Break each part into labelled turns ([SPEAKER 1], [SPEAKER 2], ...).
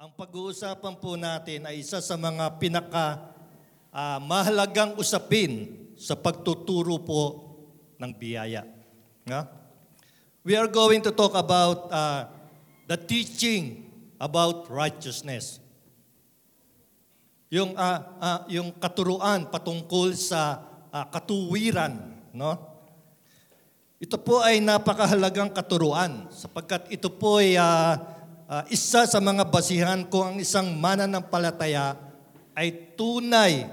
[SPEAKER 1] Ang pag-uusapan po natin ay isa sa mga pinaka ah, mahalagang usapin sa pagtuturo po ng biyaya. Nga? We are going to talk about ah, the teaching about righteousness. Yung ah, ah, yung katuruan patungkol sa ah, katuwiran, no? Ito po ay napakahalagang katuruan sapagkat ito po ay ah, ah, isa sa mga basihan kung ang isang mananampalataya ay tunay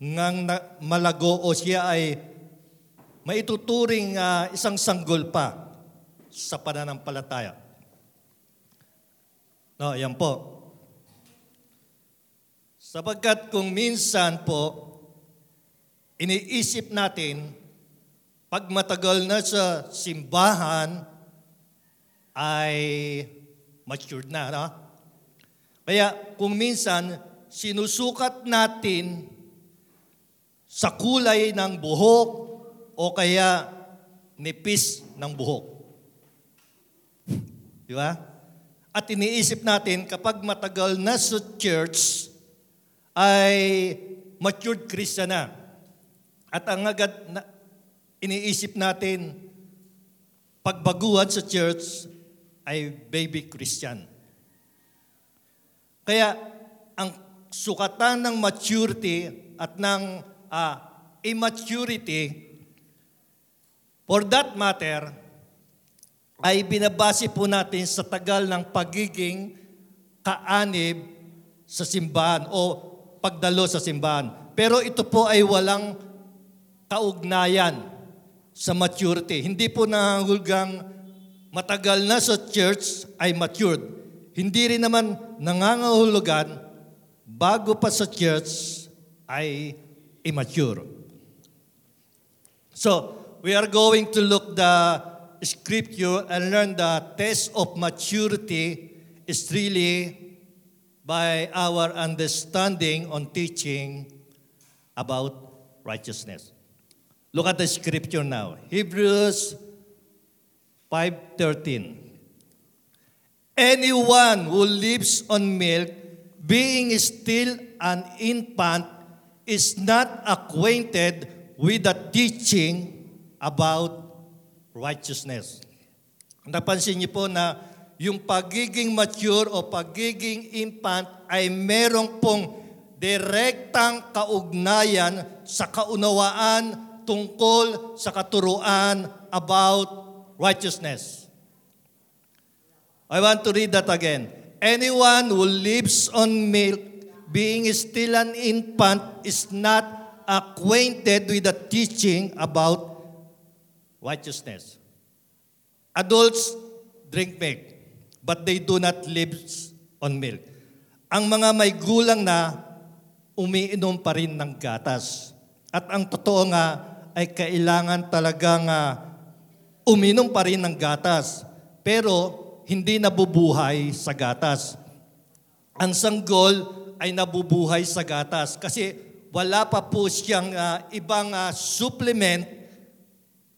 [SPEAKER 1] ngang malago o siya ay maituturing ah, isang sanggol pa sa pananampalataya. No, yan po. Sapagkat kung minsan po, iniisip natin, pag matagal na sa simbahan, ay matured na. No? Kaya kung minsan, sinusukat natin sa kulay ng buhok o kaya nipis ng buhok. Di ba? At iniisip natin, kapag matagal na sa church, ay matured Christian na. At ang agad na, iniisip natin, pagbaguhan sa church ay baby Christian. Kaya ang sukatan ng maturity at ng ah, immaturity, for that matter, ay binabase po natin sa tagal ng pagiging kaanib sa simbahan o pagdalo sa simbahan. Pero ito po ay walang kaugnayan sa maturity. Hindi po nangangahulugang matagal na sa church ay matured. Hindi rin naman nangangahulugan bago pa sa church ay immature. So, we are going to look the scripture and learn the test of maturity is really by our understanding on teaching about righteousness. Look at the scripture now. Hebrews 5:13. Anyone who lives on milk, being still an infant, is not acquainted with the teaching about righteousness. Napansin niyo po na yung pagiging mature o pagiging infant ay merong pong direktang kaugnayan sa kaunawaan tungkol sa katuruan about righteousness. I want to read that again. Anyone who lives on milk, being still an infant, is not acquainted with the teaching about righteousness. Adults drink milk, but they do not live on milk. Ang mga may gulang na umiinom pa rin ng gatas. At ang totoo nga ay kailangan talagang ah, uminom pa rin ng gatas. Pero hindi nabubuhay sa gatas. Ang sanggol ay nabubuhay sa gatas kasi wala pa po siyang ah, ibang ah, supplement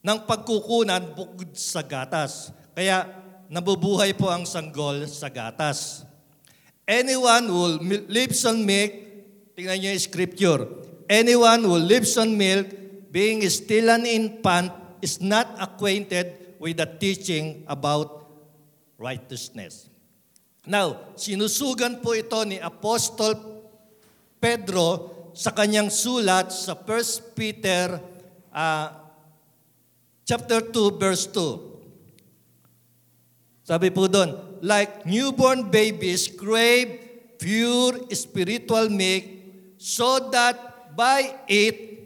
[SPEAKER 1] ng pagkukunan bukod sa gatas. Kaya nabubuhay po ang sanggol sa gatas. Anyone who lives on milk, tingnan niyo yung scripture, anyone who lives on milk, being still an infant, is not acquainted with the teaching about righteousness. Now, sinusugan po ito ni Apostol Pedro sa kanyang sulat sa 1 Peter ah, chapter 2 verse 2. Sabi po doon, like newborn babies crave pure spiritual milk so that by it,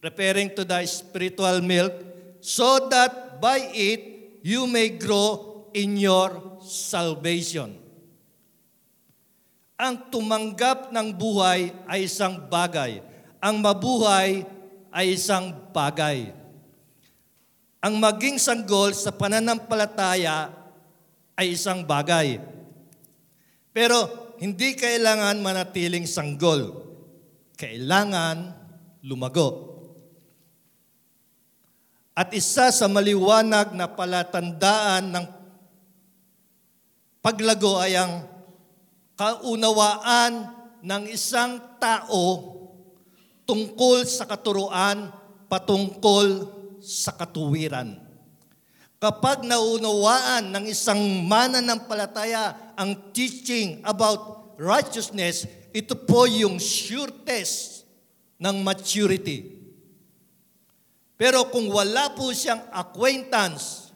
[SPEAKER 1] referring to the spiritual milk, so that by it you may grow in your salvation. Ang tumanggap ng buhay ay isang bagay. Ang mabuhay ay isang bagay. Ang maging sanggol sa pananampalataya ay isang bagay. Pero hindi kailangan manatiling sanggol. Kailangan lumago. At isa sa maliwanag na palatandaan ng paglago ay ang kaunawaan ng isang tao tungkol sa katuruan patungkol sa katuwiran. Kapag naunawaan ng isang mananampalataya ang teaching about righteousness, ito po yung sure test ng maturity. Pero kung wala po siyang acquaintance,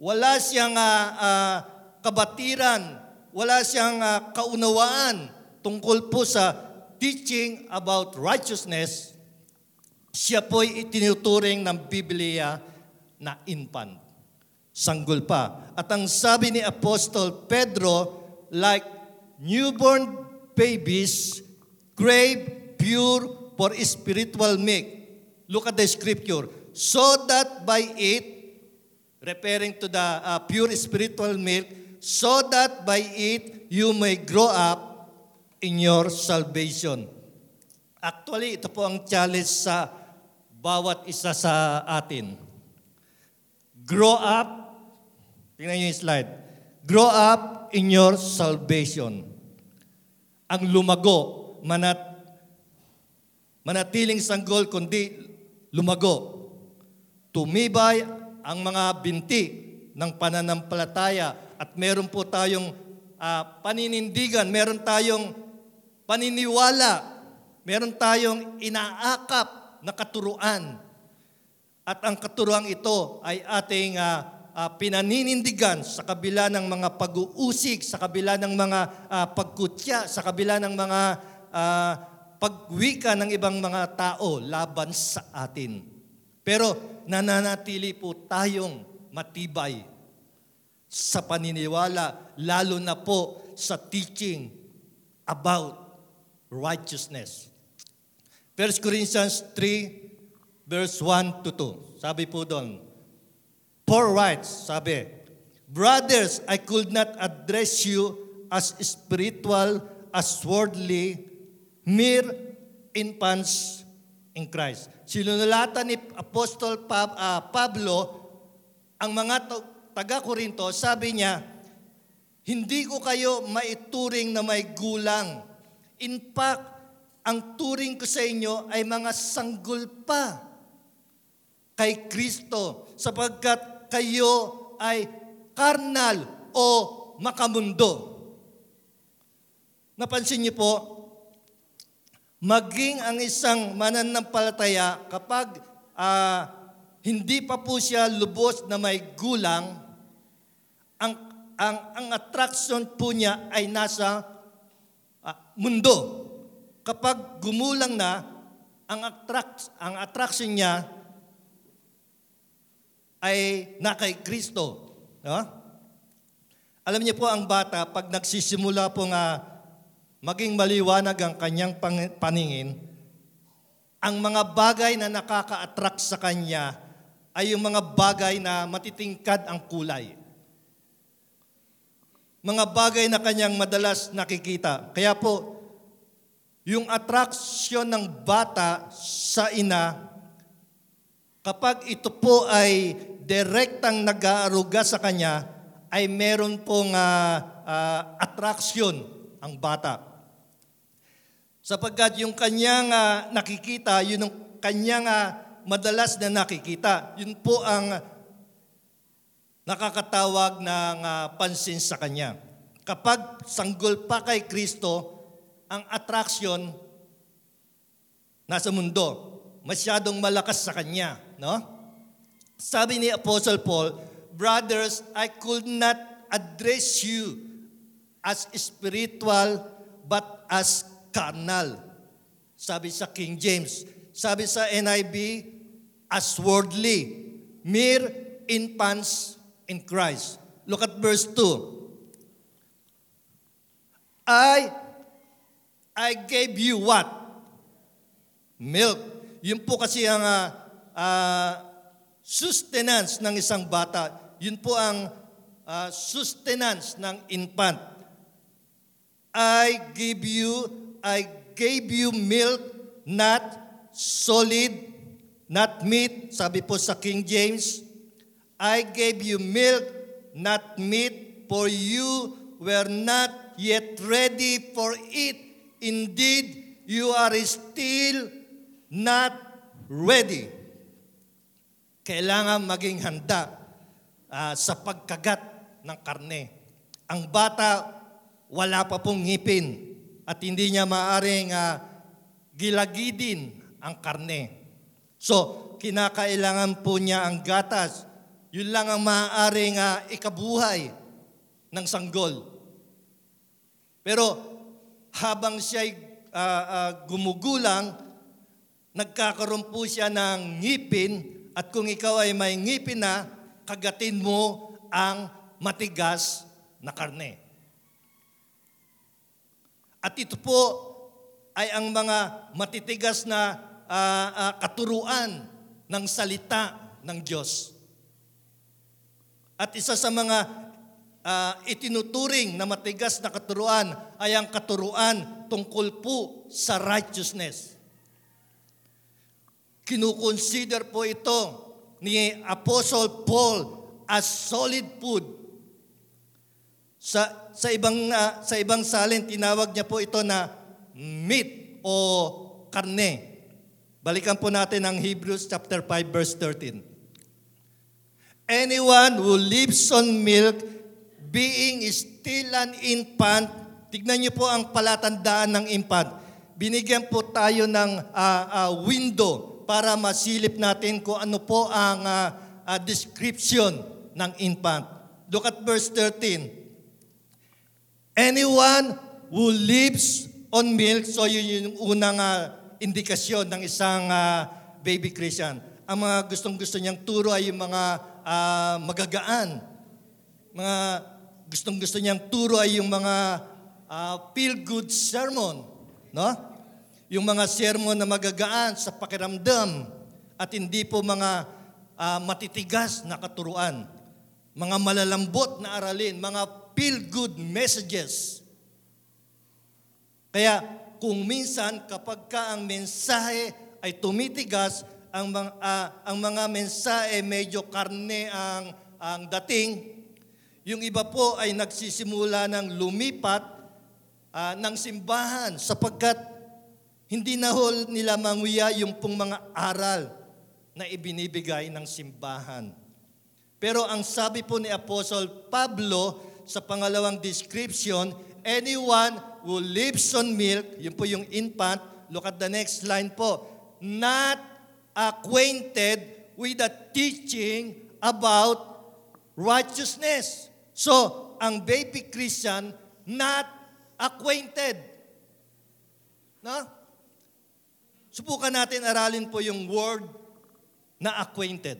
[SPEAKER 1] wala siyang uh, uh, kabatiran, wala siyang uh, kaunawaan tungkol po sa teaching about righteousness, siya po'y itinuturing ng Biblia na infant. Sanggol pa. At ang sabi ni Apostol Pedro, like newborn babies, crave pure for spiritual milk. Look at the scripture. So that by it, referring to the uh, pure spiritual milk, so that by it you may grow up in your salvation. Actually, ito po ang challenge sa bawat isa sa atin. Grow up, tingnan niyo yung slide. Grow up in your salvation. Ang lumago, manat, manatiling sanggol, kundi lumago. Tumibay ang mga binti ng pananampalataya at meron po tayong uh, paninindigan, meron tayong paniniwala, meron tayong inaakap na katuruan. At ang katuruan ito ay ating uh, uh, pinaninindigan sa kabila ng mga pag-uusig, sa kabila ng mga uh, pagkutya, sa kabila ng mga uh, pagwika ng ibang mga tao laban sa atin. Pero nananatili po tayong matibay sa paniniwala, lalo na po sa teaching about righteousness. 1 Corinthians 3, verse 1 to 2. Sabi po doon, For rights, sabi, Brothers, I could not address you as spiritual, as worldly, mere infants in Christ. Sinunulatan ni Apostol uh, Pablo ang mga taga-Korinto, sabi niya, hindi ko kayo maituring na may gulang In fact, ang turing ko sa inyo ay mga sanggol pa kay Kristo sapagkat kayo ay karnal o makamundo. Napansin niyo po, maging ang isang mananampalataya kapag uh, hindi pa po siya lubos na may gulang, ang, ang, ang attraction po niya ay nasa mundo. Kapag gumulang na, ang, attract, ang attraction niya ay na kay Kristo. No? Alam niyo po ang bata, pag nagsisimula po nga maging maliwanag ang kanyang paningin, ang mga bagay na nakaka-attract sa kanya ay yung mga bagay na matitingkad ang kulay mga bagay na kanyang madalas nakikita. Kaya po, yung attraction ng bata sa ina, kapag ito po ay direktang nag-aaruga sa kanya, ay meron pong uh, uh, attraction ang bata. Sapagkat yung kanyang uh, nakikita, yun ang kanyang uh, madalas na nakikita. Yun po ang nakakatawag ng uh, pansin sa Kanya. Kapag sanggol pa kay Kristo, ang attraction nasa mundo, masyadong malakas sa Kanya. No? Sabi ni Apostle Paul, Brothers, I could not address you as spiritual but as carnal. Sabi sa King James. Sabi sa NIV, as worldly, mere infants in Christ. Look at verse 2. I, I gave you what? Milk. Yun po kasi ang uh, uh, sustenance ng isang bata. Yun po ang uh, sustenance ng infant. I gave you, I gave you milk, not solid, not meat. Sabi po sa King James, I gave you milk, not meat, for you were not yet ready for it. Indeed, you are still not ready. Kailangan maging handa ah, sa pagkagat ng karne. Ang bata, wala pa pong ngipin at hindi niya maaring ah, gilagidin ang karne. So, kinakailangan po niya ang gatas. Yun lang ang maaaring ah, ikabuhay ng sanggol. Pero habang siya'y ah, ah, gumugulang, nagkakaroon po siya ng ngipin at kung ikaw ay may ngipin na, kagatin mo ang matigas na karne. At ito po ay ang mga matitigas na ah, ah, katuruan ng salita ng Diyos. At isa sa mga ah, itinuturing na matigas na katuruan ay ang katuruan tungkol po sa righteousness. Kinukonsider po ito ni Apostle Paul as solid food. Sa sa ibang ah, sa ibang salin tinawag niya po ito na meat o karne. Balikan po natin ang Hebrews chapter 5 verse 13. Anyone who lives on milk being still an infant, tignan niyo po ang palatandaan ng infant. Binigyan po tayo ng ah, ah, window para masilip natin kung ano po ang ah, ah, description ng infant. Look at verse 13. Anyone who lives on milk, so yun yung unang ah, indikasyon ng isang ah, baby Christian. Ang mga gustong-gusto niyang turo ay yung mga ah, magagaan. Mga gustong-gusto niyang turo ay yung mga ah, feel-good sermon. No? Yung mga sermon na magagaan sa pakiramdam at hindi po mga ah, matitigas na katuruan. Mga malalambot na aralin, mga feel-good messages. Kaya kung minsan kapag ka ang mensahe ay tumitigas, ang mga, ah, ang mga mensahe medyo karne ang, ang dating, yung iba po ay nagsisimula ng lumipat ah, ng simbahan sapagkat hindi na ho nila manguya yung pong mga aral na ibinibigay ng simbahan. Pero ang sabi po ni Apostle Pablo sa pangalawang description, anyone who lives on milk, yun po yung infant, look at the next line po, not acquainted with the teaching about righteousness. So, ang baby Christian, not acquainted. No? Subukan natin aralin po yung word na acquainted.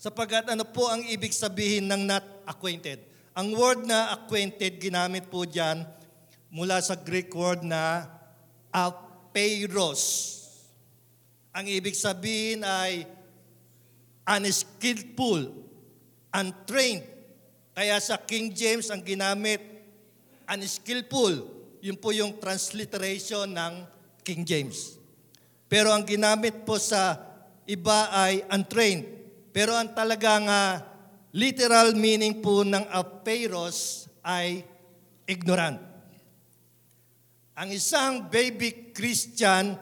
[SPEAKER 1] Sapagkat ano po ang ibig sabihin ng not acquainted? Ang word na acquainted, ginamit po dyan mula sa Greek word na apeiros. Ang ibig sabihin ay unskillful, untrained. Kaya sa King James ang ginamit unskillful. Yun po yung transliteration ng King James. Pero ang ginamit po sa iba ay untrained. Pero ang talagang ah, literal meaning po ng apeiros ay ignorant. Ang isang baby Christian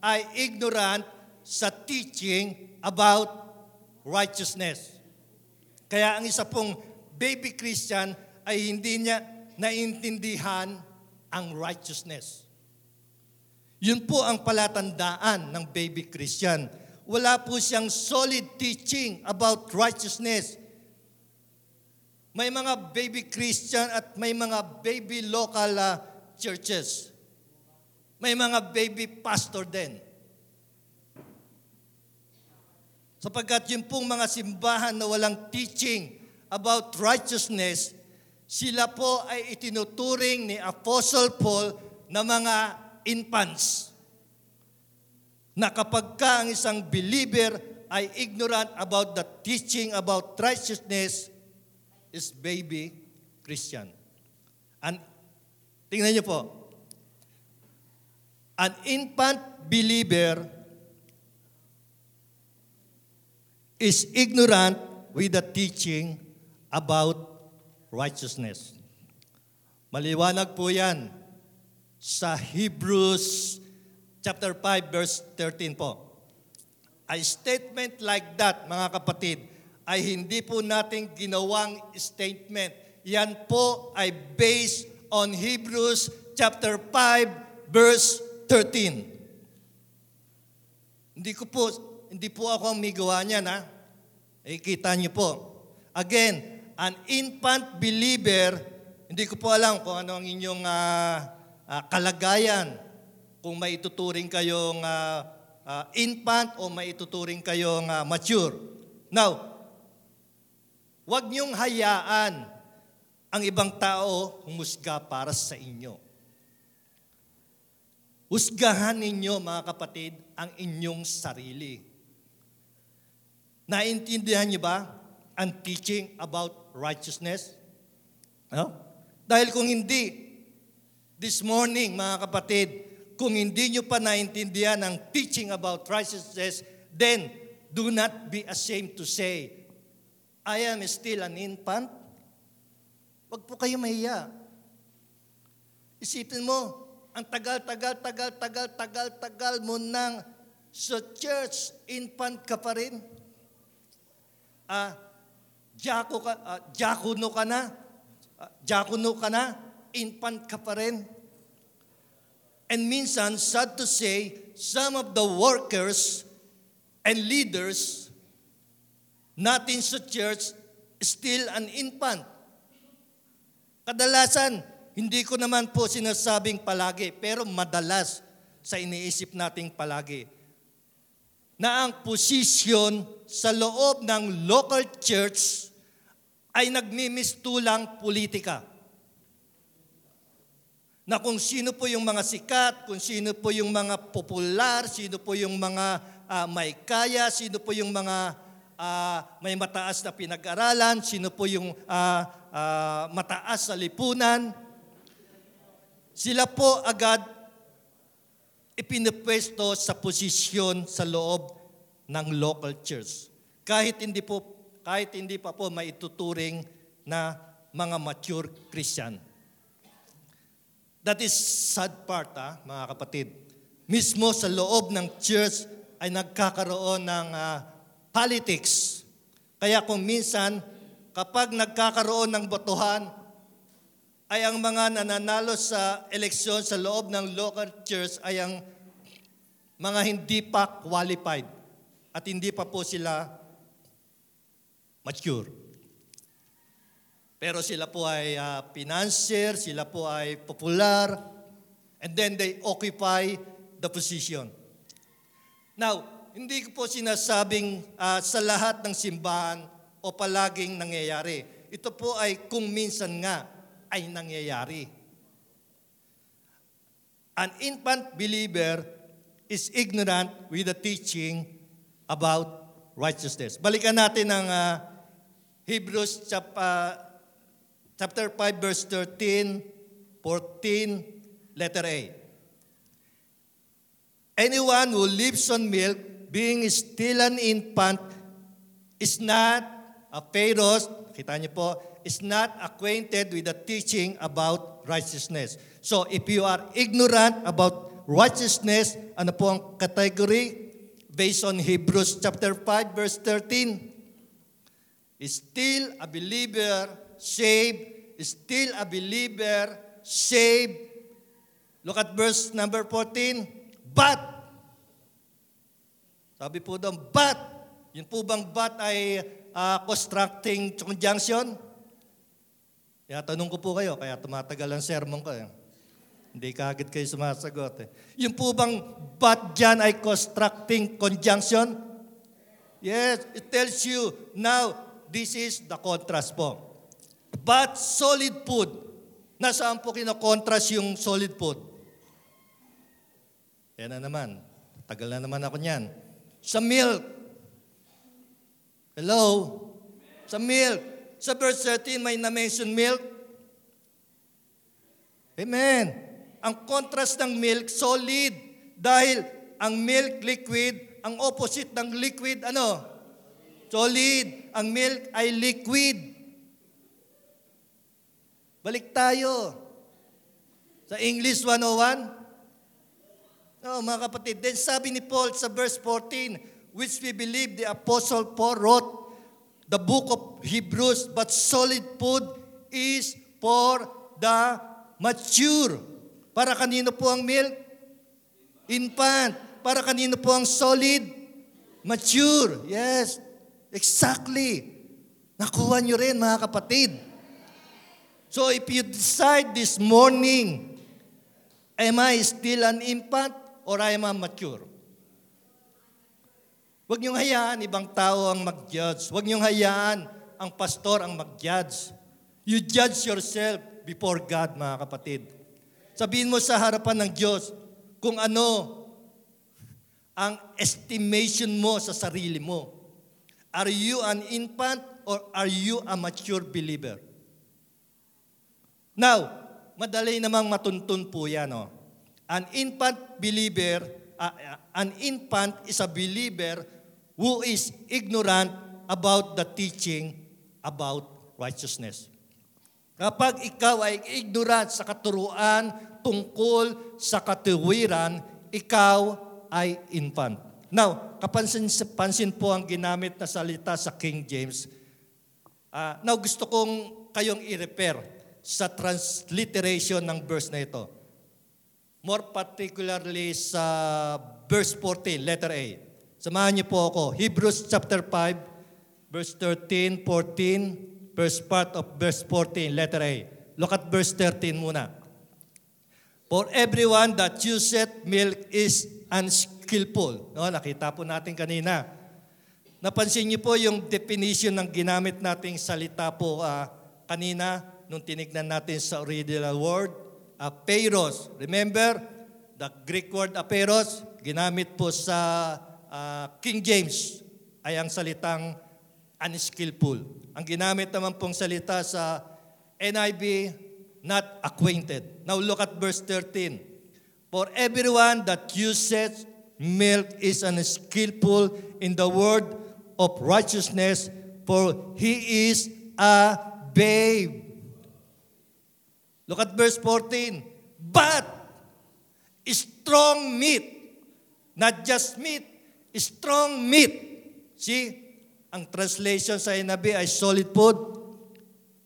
[SPEAKER 1] ay ignorant sa teaching about righteousness. Kaya ang isa pong baby Christian ay hindi niya naintindihan ang righteousness. Yun po ang palatandaan ng baby Christian. Wala po siyang solid teaching about righteousness. May mga baby Christian at may mga baby local ah, churches. May mga baby pastor din. Sapagkat yung pong mga simbahan na walang teaching about righteousness, sila po ay itinuturing ni Apostle Paul na mga infants. Na kapag ka ang isang believer ay ignorant about the teaching about righteousness, is baby Christian. And tingnan niyo po, an infant believer is ignorant with the teaching about righteousness. Maliwanag po yan sa Hebrews chapter 5 verse 13 po. A statement like that, mga kapatid, ay hindi po nating ginawang statement. Yan po ay based on Hebrews chapter 5 verse 13. Hindi ko po, hindi po ako ang may gawa niyan, ha? Eh, kita niyo po. Again, an infant believer, hindi ko po alam kung ano ang inyong uh, uh, kalagayan, kung may ituturing kayong uh, uh, infant o may ituturing kayong uh, mature. Now, Huwag niyong hayaan ang ibang tao humusga para sa inyo. Husgahan ninyo, mga kapatid, ang inyong sarili. Naintindihan niyo ba ang teaching about righteousness? No? Dahil kung hindi, this morning, mga kapatid, kung hindi nyo pa naintindihan ang teaching about righteousness, then do not be ashamed to say, I am still an infant. Huwag po kayo mahiya. Isipin mo, ang tagal, tagal, tagal, tagal, tagal, tagal mo nang sa church, infant ka pa rin. Ah, Jako ka, ah, Jakuno ka na. Ah, Jakuno ka na. Infant ka pa rin. And minsan, sad to say, some of the workers and leaders natin sa church still an infant. Kadalasan, hindi ko naman po sinasabing palagi, pero madalas sa iniisip nating palagi, na ang posisyon sa loob ng local church ay nagmimistulang politika. Na kung sino po yung mga sikat, kung sino po yung mga popular, sino po yung mga uh, may kaya, sino po yung mga uh, may mataas na pinag-aralan, sino po yung uh, uh, mataas sa lipunan. Sila po agad ipinipwesto sa posisyon sa loob ng local church. Kahit hindi po kahit hindi pa po maituturing na mga mature Christian. That is sad part, ha, mga kapatid. Mismo sa loob ng church ay nagkakaroon ng uh, politics. Kaya kung minsan, kapag nagkakaroon ng botohan, ay ang mga nananalo sa eleksyon sa loob ng local church ay ang mga hindi pa qualified at hindi pa po sila mature. Pero sila po ay uh, financier, sila po ay popular, and then they occupy the position. Now, hindi ko po sinasabing uh, sa lahat ng simbahan o palaging nangyayari. Ito po ay kung minsan nga ay nangyayari. An infant believer is ignorant with the teaching about righteousness. Balikan natin ang uh, Hebrews uh, chapter 5 verse 13, 14, letter A. Anyone who lives on milk being still an infant is not a pharaoh, kita niyo po, is not acquainted with the teaching about righteousness. So if you are ignorant about righteousness, ano po ang category? Based on Hebrews chapter 5 verse 13, is still a believer saved, still a believer saved. Look at verse number 14. But sabi po doon, but, yun po bang but ay uh, constructing conjunction? Kaya tanong ko po kayo, kaya tumatagal ang sermon ko. Eh. Hindi kagad kayo sumasagot. Eh. Yung po bang but dyan ay constructing conjunction? Yes, it tells you, now, this is the contrast po. But solid food, nasaan po kinokontrast yung solid food? Yan na naman. Tagal na naman ako niyan. Sa milk. Hello? Sa milk. Sa verse 13, may na-mention milk. Amen. Ang contrast ng milk, solid. Dahil ang milk, liquid. Ang opposite ng liquid, ano? Solid. Ang milk ay liquid. Balik tayo. Sa English 101? No, mga kapatid. Then sabi ni Paul sa verse 14, which we believe the Apostle Paul wrote, the book of Hebrews, but solid food is for the mature. Para kanino po ang milk? Infant. Para kanino po ang solid? Mature. Yes. Exactly. Nakuha nyo rin mga kapatid. So if you decide this morning, am I still an infant or I am mature? Huwag niyong hayaan ibang tao ang mag-judge. Huwag niyong hayaan ang pastor ang mag-judge. You judge yourself before God, mga kapatid. Sabihin mo sa harapan ng Diyos kung ano ang estimation mo sa sarili mo. Are you an infant or are you a mature believer? Now, madali namang matuntun po yan. Oh. An infant believer, uh, an infant is a believer who is ignorant about the teaching about righteousness. Kapag ikaw ay ignorant sa katuruan tungkol sa katuwiran, ikaw ay infant. Now, kapansin pansin po ang ginamit na salita sa King James. Uh, now, gusto kong kayong i-repair sa transliteration ng verse na ito. More particularly sa verse 14, letter A. Samahan niyo po ako. Hebrews chapter 5, verse 13, 14, first part of verse 14, letter A. Look at verse 13 muna. For everyone that useth milk is unskillful. No, nakita po natin kanina. Napansin niyo po yung definition ng ginamit nating salita po uh, kanina nung tinignan natin sa original word, apeiros. Remember, the Greek word apeiros, ginamit po sa uh, King James, ay ang salitang unskillful. Ang ginamit naman pong salita sa NIV, not acquainted. Now look at verse 13. For everyone that uses milk is unskillful in the word of righteousness, for he is a babe. Look at verse 14. But strong meat, not just meat, strong meat. See, ang translation sa NIV ay solid food.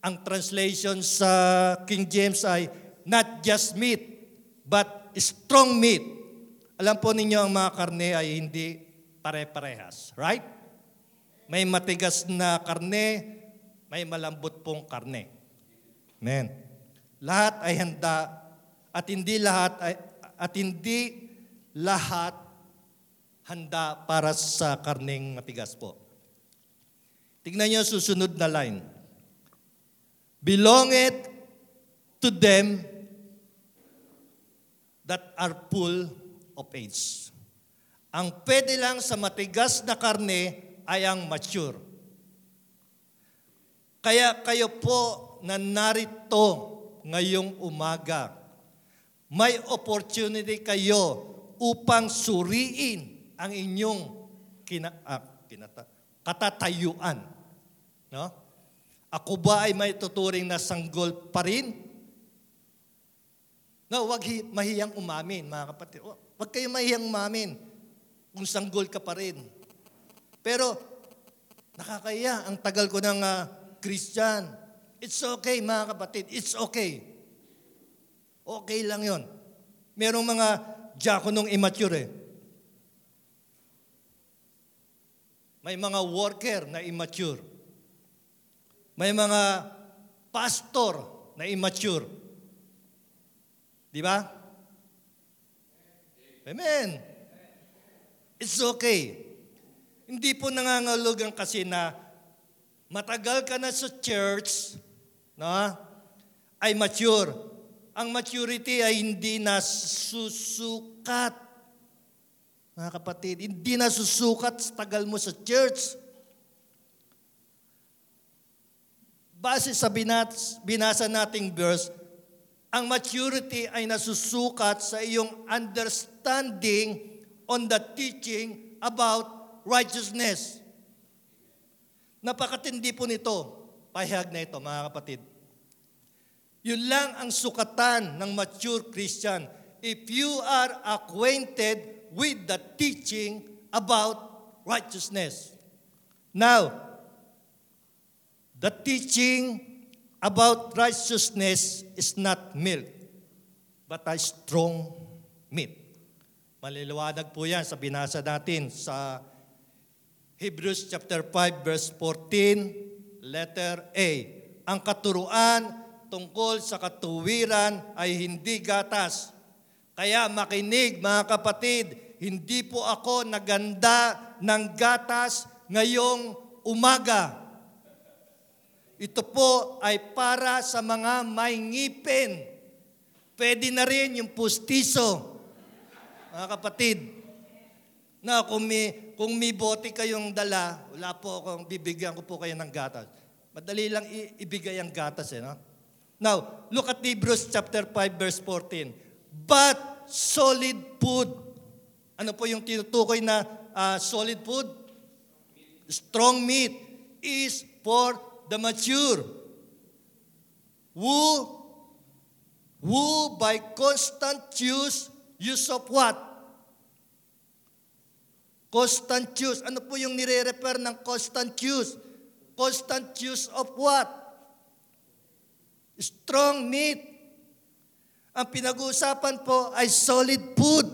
[SPEAKER 1] Ang translation sa King James ay not just meat, but strong meat. Alam po ninyo ang mga karne ay hindi pare-parehas. Right? May matigas na karne, may malambot pong karne. Amen. Lahat ay handa at hindi lahat ay at hindi lahat handa para sa karning matigas po. Tingnan niyo susunod na line. Belong it to them that are full of age. Ang pwede lang sa matigas na karne ay ang mature. Kaya kayo po na narito ngayong umaga. May opportunity kayo upang suriin ang inyong kina, ah, kinata, katatayuan. No? Ako ba ay may tuturing na sanggol pa rin? No, wag hi, mahiyang umamin, mga kapatid. Wag kayo mahiyang umamin kung sanggol ka pa rin. Pero, nakakaya, ang tagal ko ng uh, Christian, It's okay mga kapatid, it's okay. Okay lang yon. Merong mga diakonong immature eh. May mga worker na immature. May mga pastor na immature. Di ba? Amen. It's okay. Hindi po nangangalogan kasi na matagal ka na sa church, no, ay mature. Ang maturity ay hindi nasusukat. Mga kapatid, hindi nasusukat sa tagal mo sa church. Base sa binas, binasa nating verse, ang maturity ay nasusukat sa iyong understanding on the teaching about righteousness. Napakatindi po nito, pahayag na ito, mga kapatid. Yun lang ang sukatan ng mature Christian. If you are acquainted with the teaching about righteousness. Now, the teaching about righteousness is not milk, but a strong meat. Maliliwanag po yan sa binasa natin sa Hebrews chapter 5 verse 14, letter A. Ang katuruan tungkol sa katuwiran ay hindi gatas. Kaya makinig mga kapatid, hindi po ako naganda ng gatas ngayong umaga. Ito po ay para sa mga may ngipin. Pwede na rin yung pustiso. Mga kapatid, na kung may, kung may bote kayong dala, wala po akong bibigyan ko po kayo ng gatas. Madali lang i- ibigay ang gatas eh, no? Now, look at Hebrews chapter 5 verse 14. But solid food. Ano po yung tinutukoy na uh, solid food? Strong meat is for the mature. Who, who by constant use, use of what? Constant use. Ano po yung nire-refer ng constant use? Constant use of what? Strong meat. Ang pinag-uusapan po ay solid food.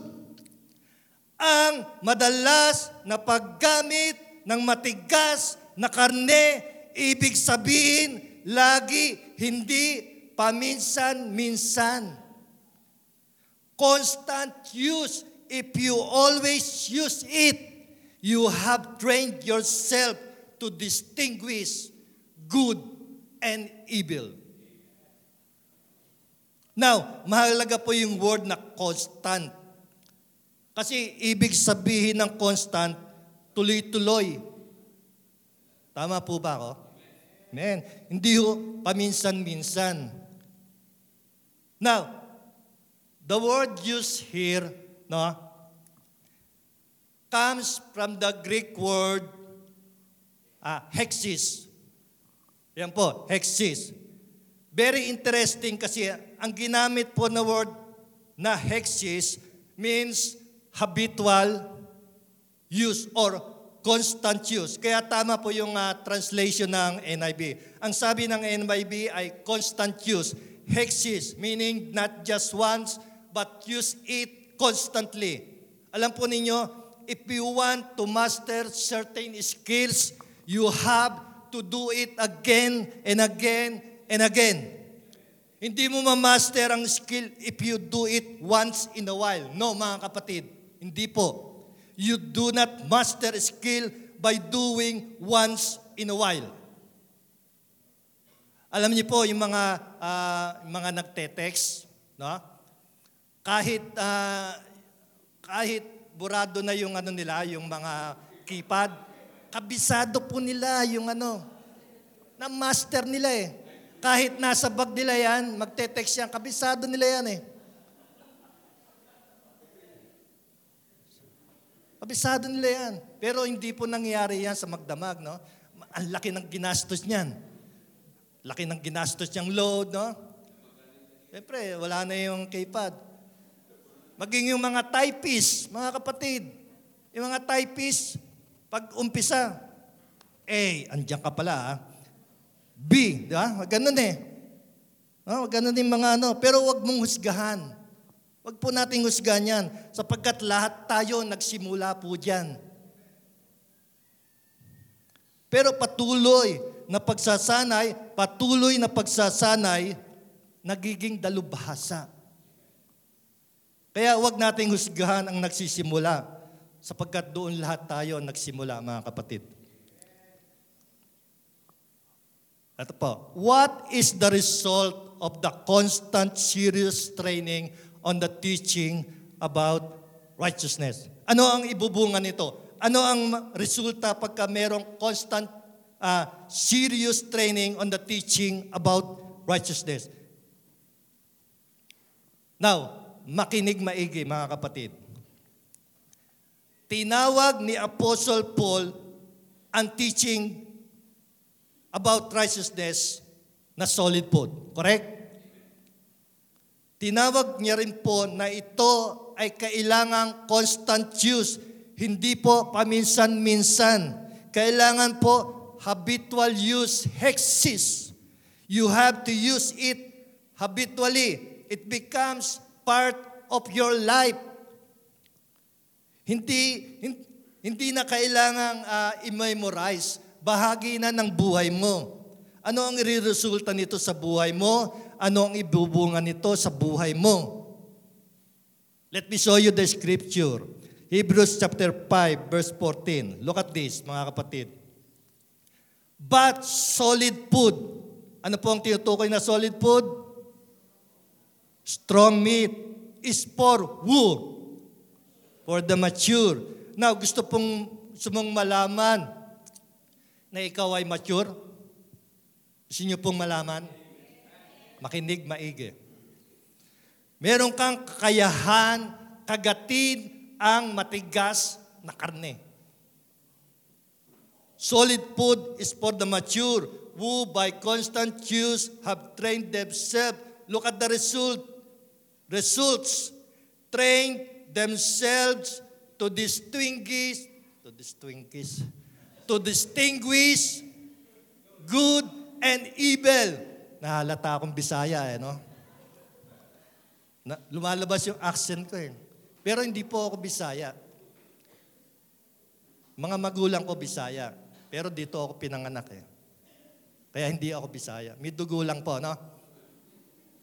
[SPEAKER 1] Ang madalas na paggamit ng matigas na karne, ibig sabihin, lagi, hindi paminsan-minsan. Constant use. If you always use it, you have trained yourself to distinguish good and evil. Now, mahalaga po yung word na constant. Kasi ibig sabihin ng constant, tuloy-tuloy. Tama po ba ako? Amen. Hindi ho paminsan-minsan. Now, the word used here, no, comes from the Greek word uh, hexis. Yan po, hexis. Very interesting kasi ang ginamit po na word na hexis means habitual use or constant use. Kaya tama po yung uh, translation ng NIV. Ang sabi ng NIV ay constant use. Hexis, meaning not just once, but use it constantly. Alam po ninyo, if you want to master certain skills, you have to do it again and again and again. Hindi mo ma-master ang skill if you do it once in a while. No, mga kapatid. Hindi po. You do not master skill by doing once in a while. Alam niyo po, yung mga, uh, mga nagte-text, no? kahit, uh, kahit burado na yung ano nila, yung mga keypad, kabisado po nila yung ano, na master nila eh. Kahit nasa bag nila yan, magte-text yan, kabisado nila yan eh. Kabisado nila yan. Pero hindi po nangyayari yan sa magdamag, no? Ang laki ng ginastos niyan. Laki ng ginastos niyang load, no? Siyempre, wala na yung keypad. Maging yung mga typists, mga kapatid. Yung mga typists, pag umpisa, A, andyan ka pala, ha? B, di ba? Ganun eh. No, ganun din mga ano. Pero wag mong husgahan. Wag po nating husgahan yan. Sapagkat lahat tayo nagsimula po dyan. Pero patuloy na pagsasanay, patuloy na pagsasanay, nagiging dalubhasa. Kaya huwag nating husgahan ang nagsisimula sapagkat doon lahat tayo nagsimula, mga kapatid. Ito po. What is the result of the constant serious training on the teaching about righteousness? Ano ang ibubunga nito? Ano ang resulta pagka merong constant uh, serious training on the teaching about righteousness. Now, makinig maigi mga kapatid. Tinawag ni Apostle Paul ang teaching about righteousness na solid food. Correct? Tinawag niya rin po na ito ay kailangang constant use, hindi po paminsan-minsan. Kailangan po habitual use, hexis. You have to use it habitually. It becomes part of your life. Hindi, hin- hindi na kailangang uh, i-memorize. Bahagi na ng buhay mo. Ano ang ireresulta nito sa buhay mo? Ano ang ibubunga nito sa buhay mo? Let me show you the scripture. Hebrews chapter 5 verse 14. Look at this, mga kapatid. But solid food. Ano po ang tinutukoy na solid food? Strong meat is for who? For the mature. Now, gusto pong sumong malaman na ikaw ay mature? Gusto niyo pong malaman? Makinig maigi. Meron kang kakayahan kagatin ang matigas na karne. Solid food is for the mature who by constant use have trained themselves. Look at the result. Results. Trained themselves to distinguish, to distinguish, to distinguish good and evil. Nahalata akong Bisaya eh, no? Na, lumalabas yung accent ko eh. Pero hindi po ako Bisaya. Mga magulang ko Bisaya. Pero dito ako pinanganak eh. Kaya hindi ako Bisaya. May dugo lang po, no?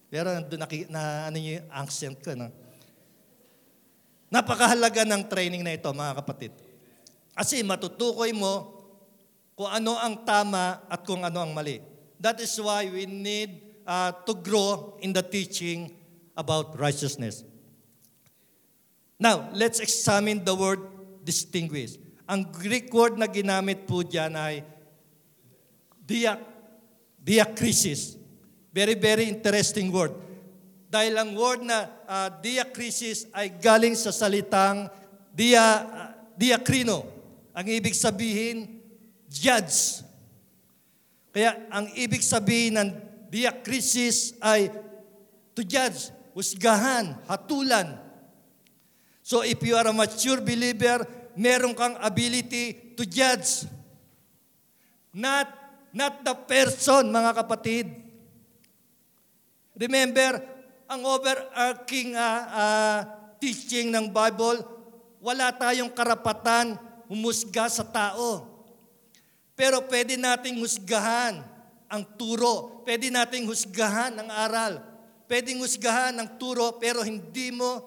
[SPEAKER 1] Pero na, na ano yung accent ko, no? Napakahalaga ng training na ito, mga kapatid. Kasi matutukoy mo kung ano ang tama at kung ano ang mali. That is why we need uh, to grow in the teaching about righteousness. Now, let's examine the word distinguish. Ang Greek word na ginamit po dyan ay dia, diakrisis. Very, very interesting word. Dahil ang word na uh, diakrisis ay galing sa salitang dia, uh, diakrino. Ang ibig sabihin, judge. Kaya ang ibig sabihin ng diakrisis ay to judge, husgahan, hatulan. So if you are a mature believer, meron kang ability to judge. Not, not the person, mga kapatid. Remember, ang overarching uh, uh, teaching ng Bible, wala tayong karapatan humusga sa tao. Pero pwede nating husgahan ang turo. Pwede nating husgahan ang aral. Pwedeng husgahan ang turo pero hindi mo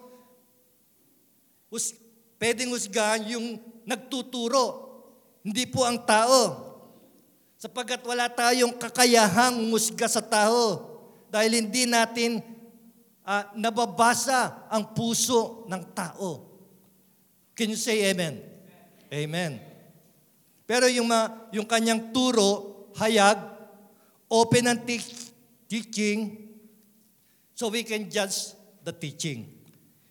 [SPEAKER 1] hus, pwedeng husgahan yung nagtuturo. Hindi po ang tao. Sapagkat wala tayong kakayahang musga sa tao dahil hindi natin uh, nababasa ang puso ng tao. Can you say amen? Amen. Pero yung, ma, yung kanyang turo, hayag, open ang te- teaching, so we can judge the teaching.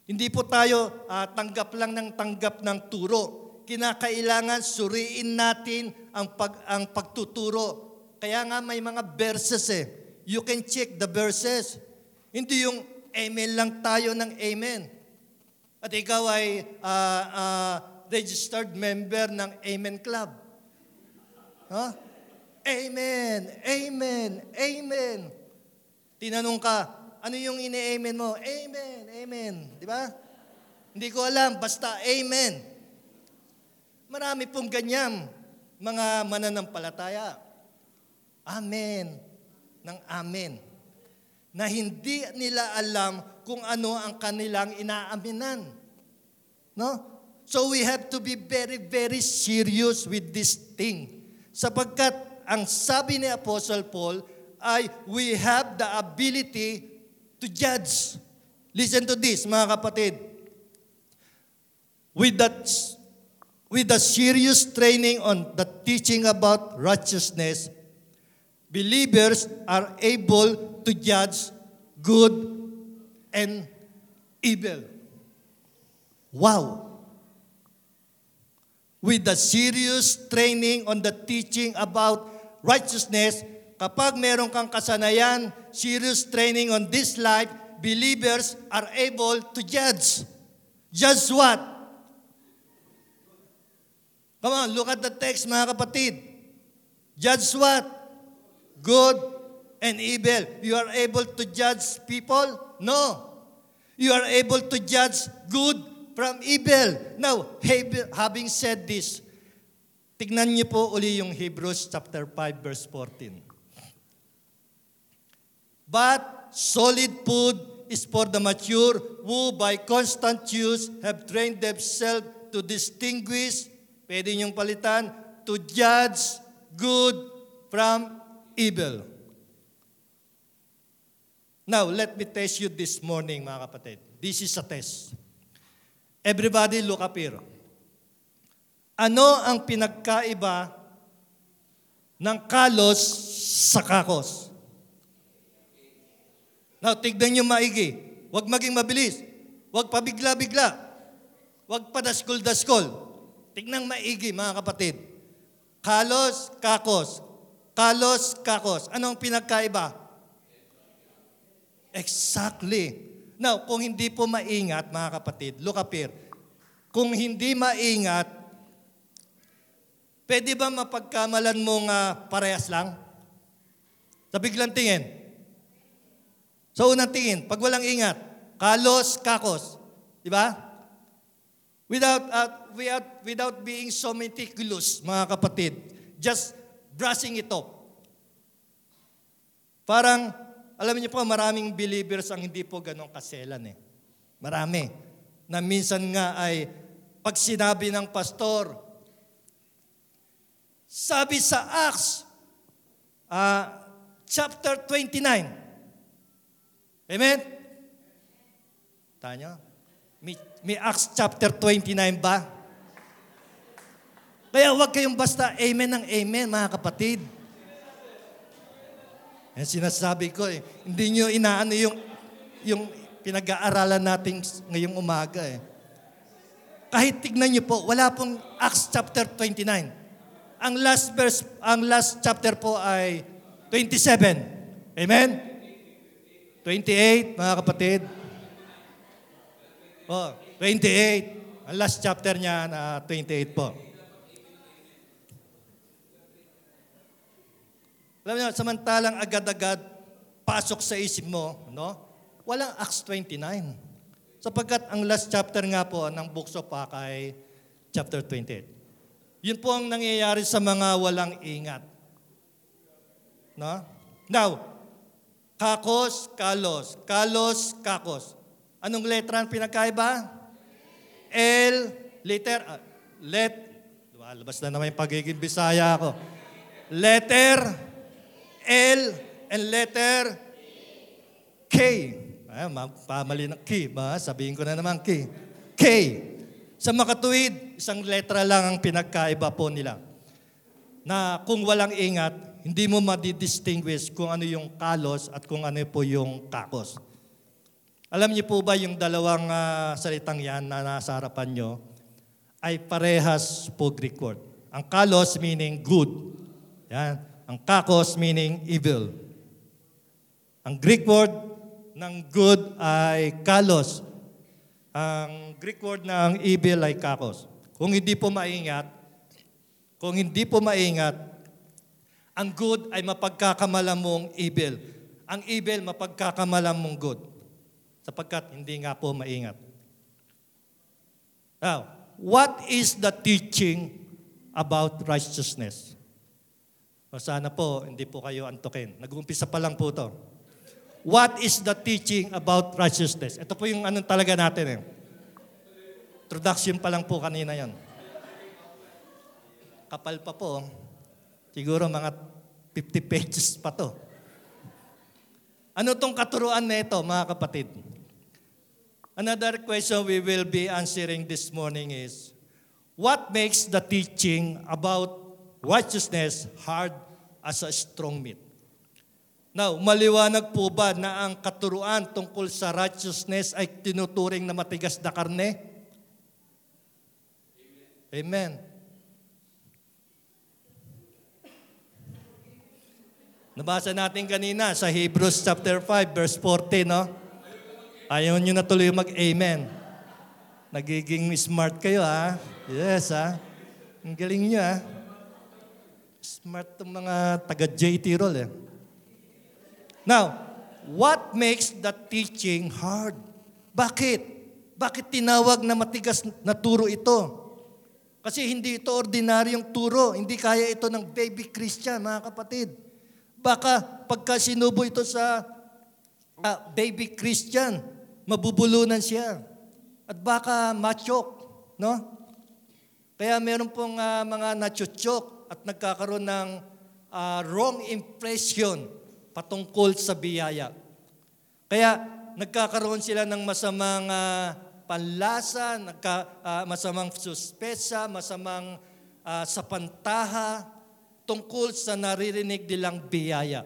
[SPEAKER 1] Hindi po tayo uh, tanggap lang ng tanggap ng turo. Kinakailangan suriin natin ang, pag, ang pagtuturo. Kaya nga may mga verses eh. You can check the verses. Hindi yung amen lang tayo ng amen. At ikaw ay uh, uh, registered member ng Amen Club. Huh? Amen, amen, amen. Tinanong ka, ano yung ine-amen mo? Amen, amen. Di ba? Hindi ko alam, basta amen. Marami pong ganyan, mga mananampalataya. Amen, ng amen. Na hindi nila alam kung ano ang kanilang inaaminan. No? So we have to be very, very serious with this thing. Sapagkat ang sabi ni Apostle Paul ay we have the ability to judge. Listen to this, mga kapatid. With that with the serious training on the teaching about righteousness, believers are able to judge good and evil. Wow! with the serious training on the teaching about righteousness, kapag meron kang kasanayan, serious training on this life, believers are able to judge. Judge what? Come on, look at the text mga kapatid. Judge what? Good and evil. You are able to judge people? No. You are able to judge good from evil. Now, having said this, tignan niyo po uli yung Hebrews chapter 5 verse 14. But solid food is for the mature who by constant use have trained themselves to distinguish, pwede niyong palitan, to judge good from evil. Now, let me test you this morning, mga kapatid. This is a test. Everybody look up here. Ano ang pinagkaiba ng kalos sa kakos? Now, tignan nyo maigi. Huwag maging mabilis. Huwag pabigla-bigla. Huwag padaskol-daskol. Tignan maigi, mga kapatid. Kalos, kakos. Kalos, kakos. Anong pinagkaiba? Exactly. Now, kung hindi po maingat, mga kapatid, look up here. Kung hindi maingat, pwede ba mapagkamalan mong uh, parehas lang? Sa biglang tingin. Sa unang tingin, pag walang ingat, kalos, kakos. Di ba? Without, uh, without, without being so meticulous, mga kapatid, just brushing it off. Parang, alam niyo po, maraming believers ang hindi po ganong kaselan eh. Marami. Na minsan nga ay, pag sinabi ng pastor, sabi sa Acts, uh, chapter 29. Amen? Tanya? May, may Acts chapter 29 ba? Kaya huwag kayong basta amen ng amen, mga kapatid. Yan sinasabi ko eh. Hindi nyo inaano yung, yung pinag-aaralan natin ngayong umaga eh. Kahit tignan nyo po, wala pong Acts chapter 29. Ang last verse, ang last chapter po ay 27. Amen? 28, mga kapatid. Oh, 28. Ang last chapter niya na 28 po. Alam niyo, samantalang agad-agad pasok sa isip mo, no? Walang Acts 29. Sapagkat ang last chapter nga po ng Books of Acts ay chapter 28. Yun po ang nangyayari sa mga walang ingat. No? Now, kakos, kalos. Kalos, kakos. Anong letra ang pinagkaiba? L, letter, uh, let, lumabas na naman yung pagiging bisaya ko. Letter, L and letter K. Ay, pamali ng K ba? Sabihin ko na naman K. K. Sa makatuwid, isang letra lang ang pinagkaiba po nila. Na kung walang ingat, hindi mo madidistinguish kung ano yung kalos at kung ano po yung kakos. Alam niyo po ba yung dalawang uh, salitang yan na nasa harapan nyo ay parehas po Greek word. Ang kalos meaning good. Yan. Ang kakos meaning evil. Ang Greek word ng good ay kalos. Ang Greek word ng evil ay kakos. Kung hindi po maingat, kung hindi po maingat, ang good ay mapagkakamalang mong evil. Ang evil mapagkakamalang mong good. Sapagkat hindi nga po maingat. Now, what is the teaching about righteousness? O sana po, hindi po kayo antukin. Nag-uumpisa pa lang po to. What is the teaching about righteousness? Ito po yung anong talaga natin eh. Introduction pa lang po kanina yon. Kapal pa po. Siguro mga 50 pages pa to. Ano tong katuruan na ito, mga kapatid? Another question we will be answering this morning is, what makes the teaching about righteousness hard as a strong meat. Now, maliwanag po ba na ang katuruan tungkol sa righteousness ay tinuturing na matigas na karne? Amen. Nabasa natin kanina sa Hebrews chapter 5 verse 14, no? Ayaw nyo na tuloy mag-amen. Nagiging smart kayo, ha? Yes, ha? Ang galing nyo, ha? Smart tong mga taga-JT roll, eh. Now, what makes the teaching hard? Bakit? Bakit tinawag na matigas na turo ito? Kasi hindi ito ordinaryong turo. Hindi kaya ito ng baby Christian, mga kapatid. Baka pagka sinubo ito sa ah, baby Christian, mabubulunan siya. At baka machok, no? Kaya meron pong ah, mga nachuchok at nagkakaroon ng ah, wrong impression patungkol sa biyaya. Kaya nagkakaroon sila ng masamang ah, panlasa, nagka, ah, masamang suspesa, masamang ah, sapantaha tungkol sa naririnig nilang biyaya.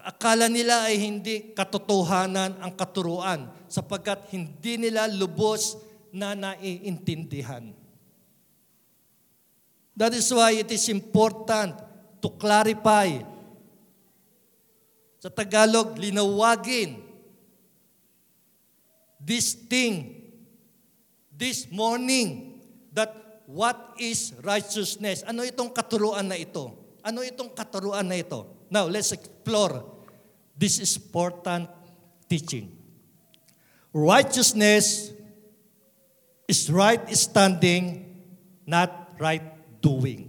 [SPEAKER 1] Akala nila ay hindi katotohanan ang katuruan sapagkat hindi nila lubos na naiintindihan. That is why it is important to clarify. Sa Tagalog, linawagin this thing this morning that what is righteousness? Ano itong katuruan na ito? Ano itong katuruan na ito? Now, let's explore this important teaching. Righteousness is right standing, not right doing.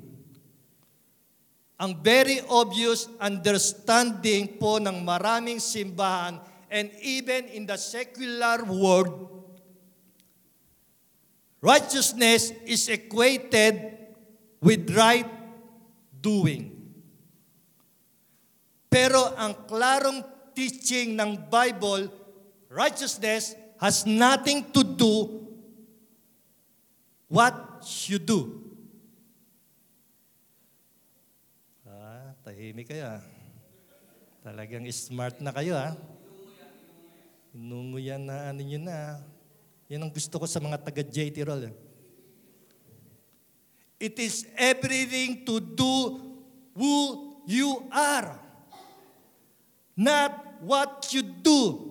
[SPEAKER 1] Ang very obvious understanding po ng maraming simbahan and even in the secular world, righteousness is equated with right doing. Pero ang klarong teaching ng Bible, righteousness has nothing to do what you do. Ah, tahimik kayo ah. Talagang smart na kayo ah. Inunguyan na ano nyo na. Yan ang gusto ko sa mga taga-JT roll. eh. It is everything to do who you are. Not what you do.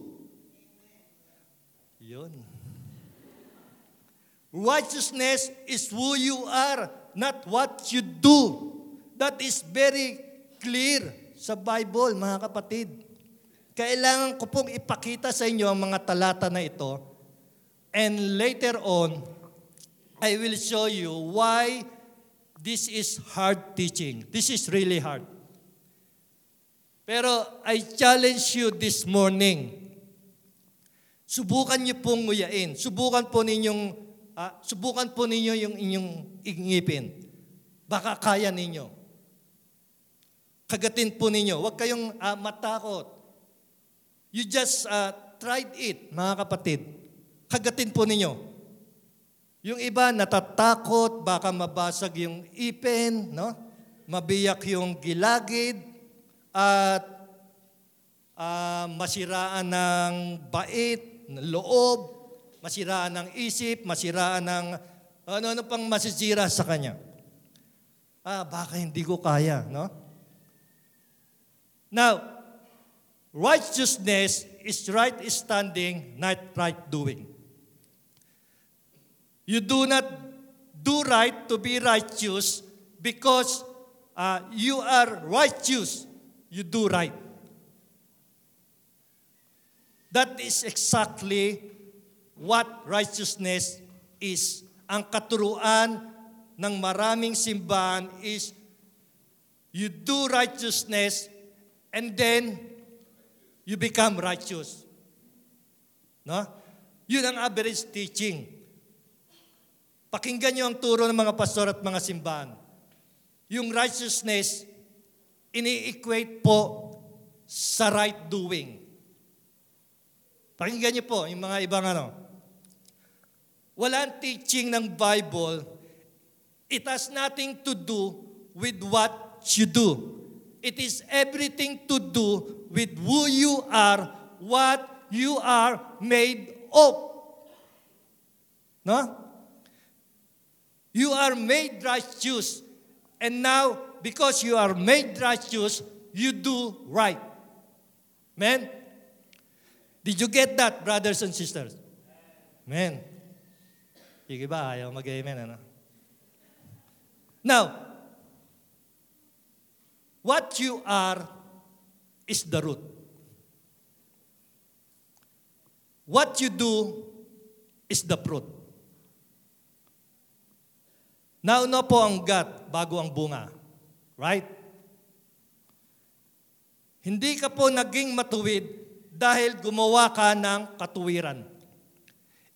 [SPEAKER 1] Yun. Righteousness is who you are, not what you do. That is very clear sa Bible, mga kapatid. Kailangan ko pong ipakita sa inyo ang mga talata na ito. And later on, I will show you why this is hard teaching. This is really hard. Pero I challenge you this morning. Subukan niyo pong nguyain. Subukan po ninyong ah, subukan po ninyo yung inyong ingipin. Baka kaya ninyo. Kagatin po ninyo. Huwag kayong ah, matakot. You just ah, tried it, mga kapatid. Kagatin po ninyo. Yung iba natatakot, baka mabasag yung ipin, no? Mabiyak yung gilagid, at ah, masiraan ng bait, ng loob, masiraan ng isip, masiraan ng ano-ano pang masisira sa kanya. Ah, baka hindi ko kaya, no? Now, righteousness is right standing, not right doing. You do not do right to be righteous because uh, you are righteous. You do right. That is exactly what righteousness is. Ang katuruan ng maraming simbahan is you do righteousness and then you become righteous. No? Yun ang average teaching. Pakinggan niyo ang turo ng mga pastor at mga simbahan. Yung righteousness, ini-equate po sa right doing. Pakinggan niyo po yung mga ibang ano. Walang teaching ng Bible, it has nothing to do with what you do. It is everything to do with who you are, what you are made of. No? You are made righteous. And now, because you are made righteous, you do right. Amen? Did you get that, brothers and sisters? Amen. Sige ba? Ayaw mag-amen, ano? Now, what you are is the root. What you do is the fruit. Nauna po ang gut bago ang bunga. Right? Hindi ka po naging matuwid dahil gumawa ka ng katuwiran.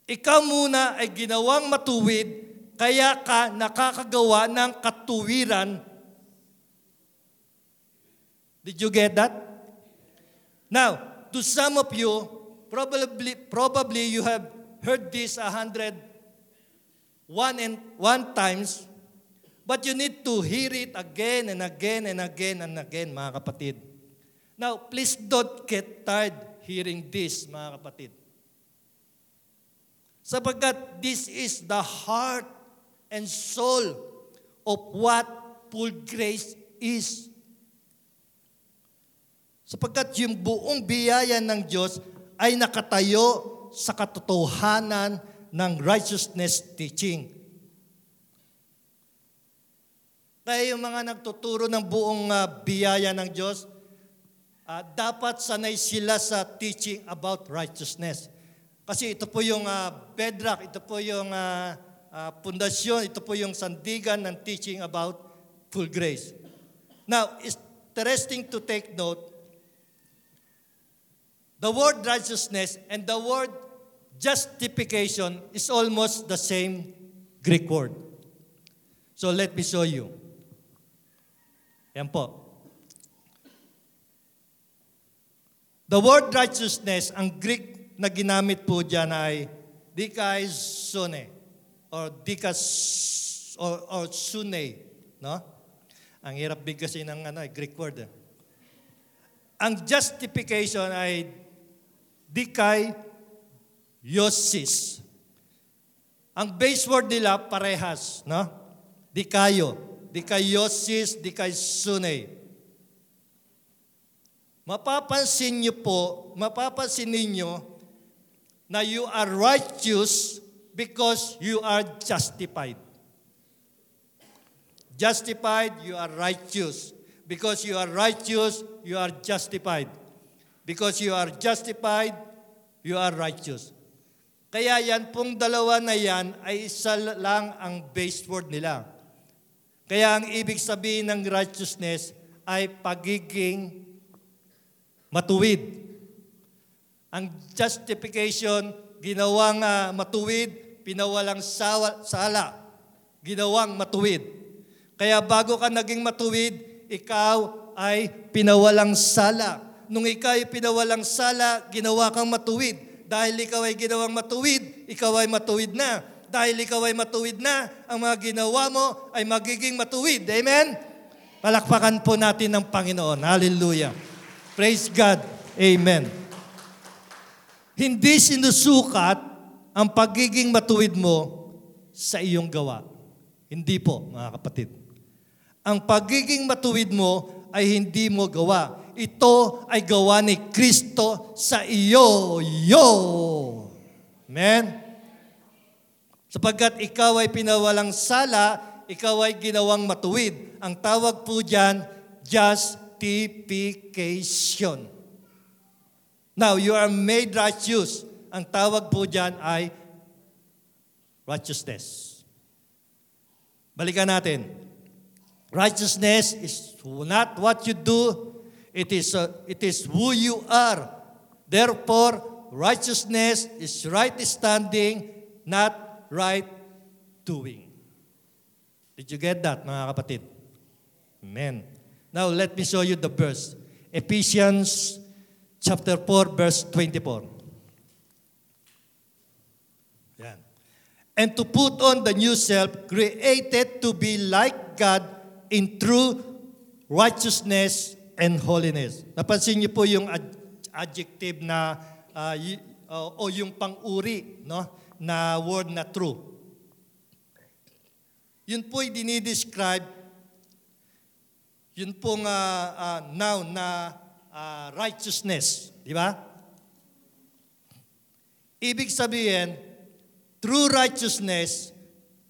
[SPEAKER 1] Ikaw muna ay ginawang matuwid kaya ka nakakagawa ng katuwiran. Did you get that? Now, to some of you, probably, probably you have heard this a hundred one and one times, but you need to hear it again and again and again and again, mga kapatid. Now, please don't get tired hearing this, mga kapatid. Sapagkat this is the heart and soul of what full grace is. Sapagkat yung buong biyaya ng Diyos ay nakatayo sa katotohanan ng righteousness teaching. Kaya yung mga nagtuturo ng buong uh, biyaya ng Diyos, uh, dapat sanay sila sa teaching about righteousness. Kasi ito po yung uh, bedrock, ito po yung uh, uh, pundasyon, ito po yung sandigan ng teaching about full grace. Now, it's interesting to take note, the word righteousness and the word justification is almost the same Greek word. So let me show you. Yan po. The word righteousness, ang Greek na ginamit po dyan ay dikaisone or dikas or, or sune, no? Ang hirap din kasi ng ano, Greek word. Eh. Ang justification ay dikai yosis. Ang base word nila parehas, no? Dikayo dikayosis, dikaysune. Mapapansin niyo po, mapapansin ninyo na you are righteous because you are justified. Justified, you are righteous. Because you are righteous, you are justified. Because you are justified, you are righteous. Kaya yan pong dalawa na yan ay isa lang ang base word nila. Kaya ang ibig sabihin ng righteousness ay pagiging matuwid. Ang justification, ginawang uh, matuwid, pinawalang sawa, sala, ginawang matuwid. Kaya bago ka naging matuwid, ikaw ay pinawalang sala. Nung ikaw ay pinawalang sala, ginawa kang matuwid. Dahil ikaw ay ginawang matuwid, ikaw ay matuwid na dahil ikaw ay matuwid na, ang mga ginawa mo ay magiging matuwid. Amen? Palakpakan po natin ng Panginoon. Hallelujah. Praise God. Amen. Hindi sinusukat ang pagiging matuwid mo sa iyong gawa. Hindi po, mga kapatid. Ang pagiging matuwid mo ay hindi mo gawa. Ito ay gawa ni Kristo sa iyo. Yo! Amen? Sapagkat ikaw ay pinawalang sala, ikaw ay ginawang matuwid. Ang tawag po dyan, justification. Now, you are made righteous. Ang tawag po dyan ay righteousness. Balikan natin. Righteousness is not what you do, it is, uh, it is who you are. Therefore, righteousness is right standing, not right doing. Did you get that, mga kapatid? Amen. Now, let me show you the verse. Ephesians chapter 4, verse 24. Yan. And to put on the new self, created to be like God in true righteousness and holiness. Napansin niyo po yung ad- adjective na uh, y- uh, o yung pang-uri, no? na word na true. Yun po'y dinidescribe, yun pong uh, uh, noun na uh, righteousness. Di ba? ibig sabihin, true righteousness,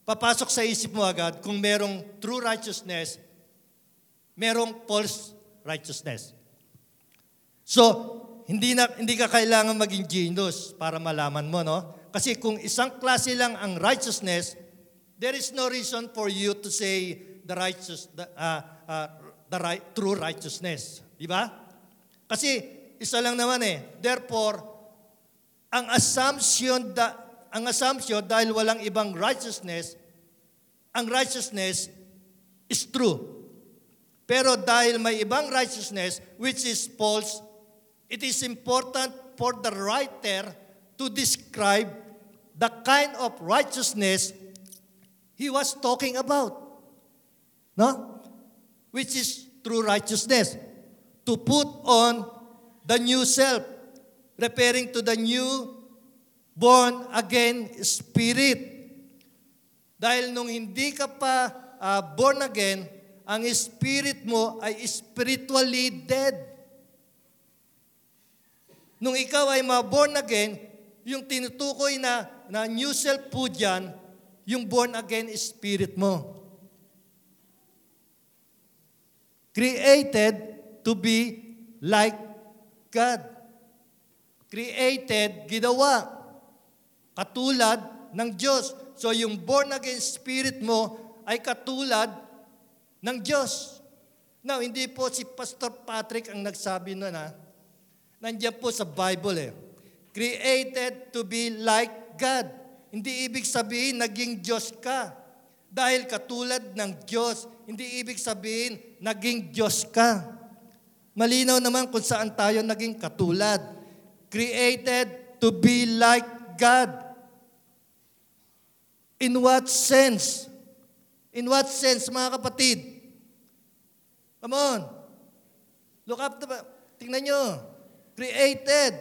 [SPEAKER 1] papasok sa isip mo agad kung merong true righteousness, merong false righteousness. So, hindi na hindi ka kailangan maging genius para malaman mo, no? Kasi kung isang klase lang ang righteousness, there is no reason for you to say the righteous the, uh, uh, the right, true righteousness, di ba? Kasi isa lang naman eh. Therefore, ang assumption da, ang assumption dahil walang ibang righteousness, ang righteousness is true. Pero dahil may ibang righteousness which is false, it is important for the writer to describe the kind of righteousness he was talking about. No? Which is true righteousness. To put on the new self, referring to the new born again spirit. Dahil nung hindi ka pa uh, born again, ang spirit mo ay spiritually dead. Nung ikaw ay ma-born again, yung tinutukoy na, na new self po dyan, yung born again spirit mo. Created to be like God. Created, ginawa, katulad ng Diyos. So yung born again spirit mo ay katulad ng Diyos. Now, hindi po si Pastor Patrick ang nagsabi nun ha. Nandiyan po sa Bible eh. Created to be like God. Hindi ibig sabihin naging Diyos ka. Dahil katulad ng Diyos, hindi ibig sabihin naging Diyos ka. Malinaw naman kung saan tayo naging katulad. Created to be like God. In what sense? In what sense, mga kapatid? Come on. Look up the... Tingnan nyo created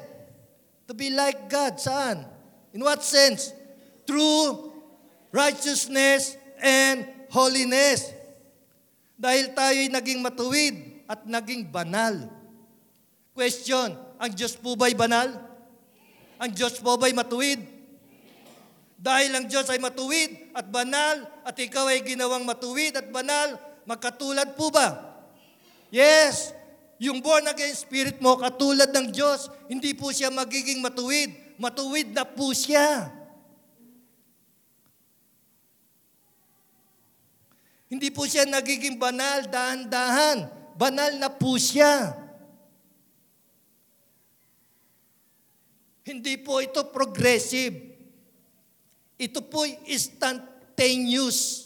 [SPEAKER 1] to be like God. Saan? In what sense? True righteousness and holiness. Dahil tayo'y naging matuwid at naging banal. Question, ang Diyos po ba'y banal? Ang Diyos po ba'y matuwid? Dahil ang Diyos ay matuwid at banal at ikaw ay ginawang matuwid at banal, magkatulad po ba? Yes, yung born again spirit mo, katulad ng Diyos, hindi po siya magiging matuwid. Matuwid na po siya. Hindi po siya nagiging banal, dahan-dahan. Banal na po siya. Hindi po ito progressive. Ito po instantaneous.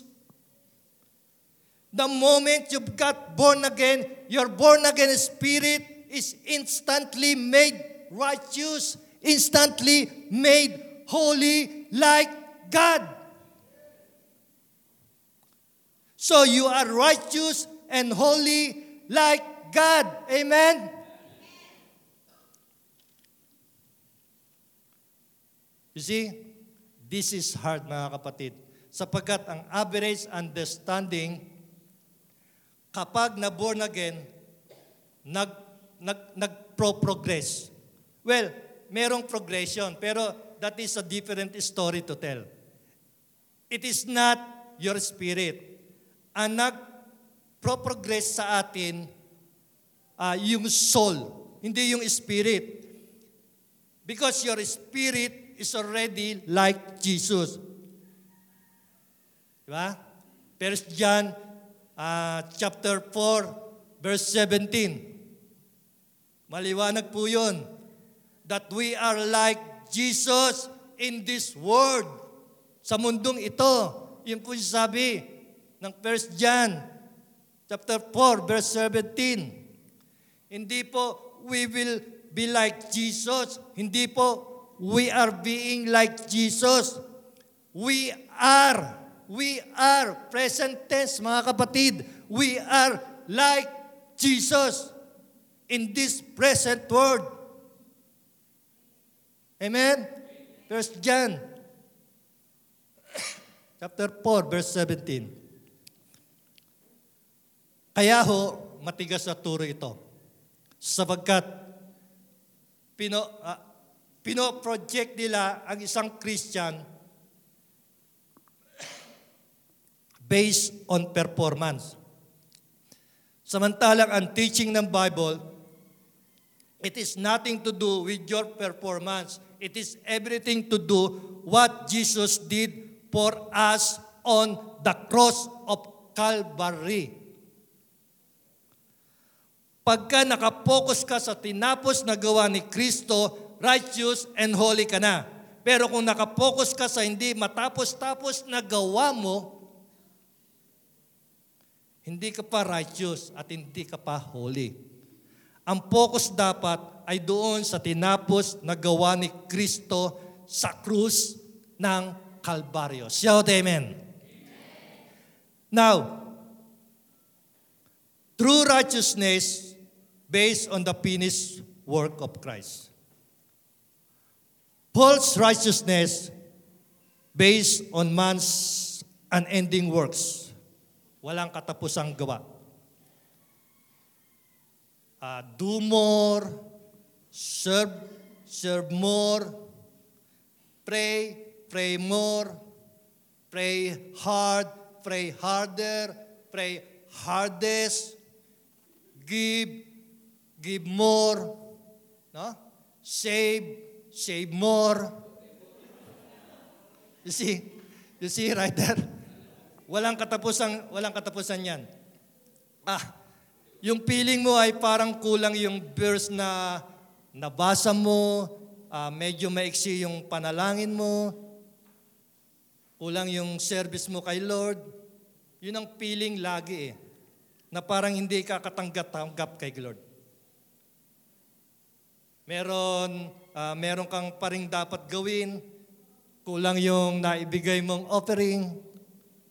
[SPEAKER 1] The moment you've got born again, your born again spirit is instantly made righteous, instantly made holy like God. So you are righteous and holy like God. Amen? You see, this is hard mga kapatid. Sapagkat ang average understanding kapag na born again, nag, nag, nag-pro-progress. Well, merong progression, pero that is a different story to tell. It is not your spirit. Ang nag-pro-progress sa atin, uh, yung soul, hindi yung spirit. Because your spirit is already like Jesus. Diba? First John uh, chapter 4, verse 17. Maliwanag po yun. That we are like Jesus in this world. Sa mundong ito. Yun po yung sabi ng 1 John chapter 4, verse 17. Hindi po we will be like Jesus. Hindi po we are being like Jesus. We are We are, present tense mga kapatid, we are like Jesus in this present world. Amen? First John chapter 4 verse 17. Kaya ho, matigas na turo ito. Sapagkat pino, uh, pino-project nila ang isang Christian based on performance. Samantalang ang teaching ng Bible, it is nothing to do with your performance. It is everything to do what Jesus did for us on the cross of Calvary. Pagka nakapokus ka sa tinapos na gawa ni Kristo, righteous and holy ka na. Pero kung nakapokus ka sa hindi matapos-tapos na gawa mo, hindi ka pa righteous at hindi ka pa holy. Ang focus dapat ay doon sa tinapos na gawa ni Kristo sa krus ng Kalbaryo. Shout amen. Now, true righteousness based on the finished work of Christ. False righteousness based on man's unending works. Walang katapusang gawa. Uh, do more, serve, serve more, pray, pray more, pray hard, pray harder, pray hardest, give, give more, no? Save, save more. You see? You see right there? Walang katapusan, walang katapusan 'yan. Ah, yung feeling mo ay parang kulang yung verse na nabasa mo, ah, medyo maiksi yung panalangin mo, kulang yung service mo kay Lord. Yun ang feeling lagi eh, na parang hindi ka katanggap-tanggap kay Lord. Meron, ah, meron kang paring dapat gawin, kulang yung naibigay mong offering,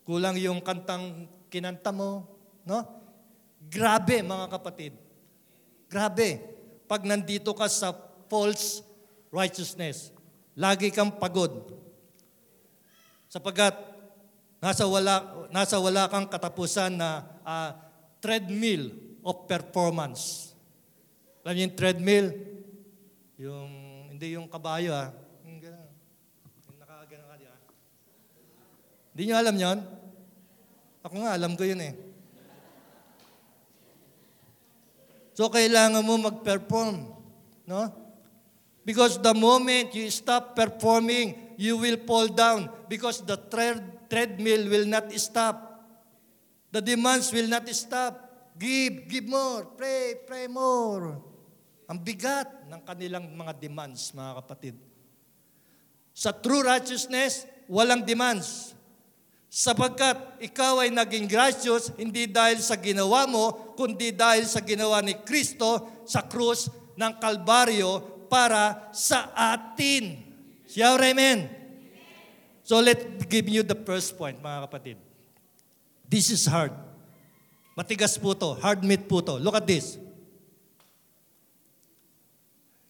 [SPEAKER 1] kulang yung kantang kinanta mo, no? Grabe mga kapatid. Grabe. Pag nandito ka sa false righteousness, lagi kang pagod. Sapagkat nasa wala nasa wala kang katapusan na uh, treadmill of performance. Alam niyo yung treadmill? Yung, hindi yung kabayo ah. Yung gano'n. Yung nakagano'n ka, di ba? Hindi niyo alam yon? Ako nga, alam ko yun eh. So, kailangan mo mag-perform. No? Because the moment you stop performing, you will fall down because the tread, treadmill will not stop. The demands will not stop. Give, give more, pray, pray more. Ang bigat ng kanilang mga demands, mga kapatid. Sa true righteousness, walang demands. Sapagkat ikaw ay naging gracious hindi dahil sa ginawa mo, kundi dahil sa ginawa ni Kristo sa krus ng Kalbaryo para sa atin. Siya, amen. So let give you the first point, mga kapatid. This is hard. Matigas po to. Hard meat po to. Look at this.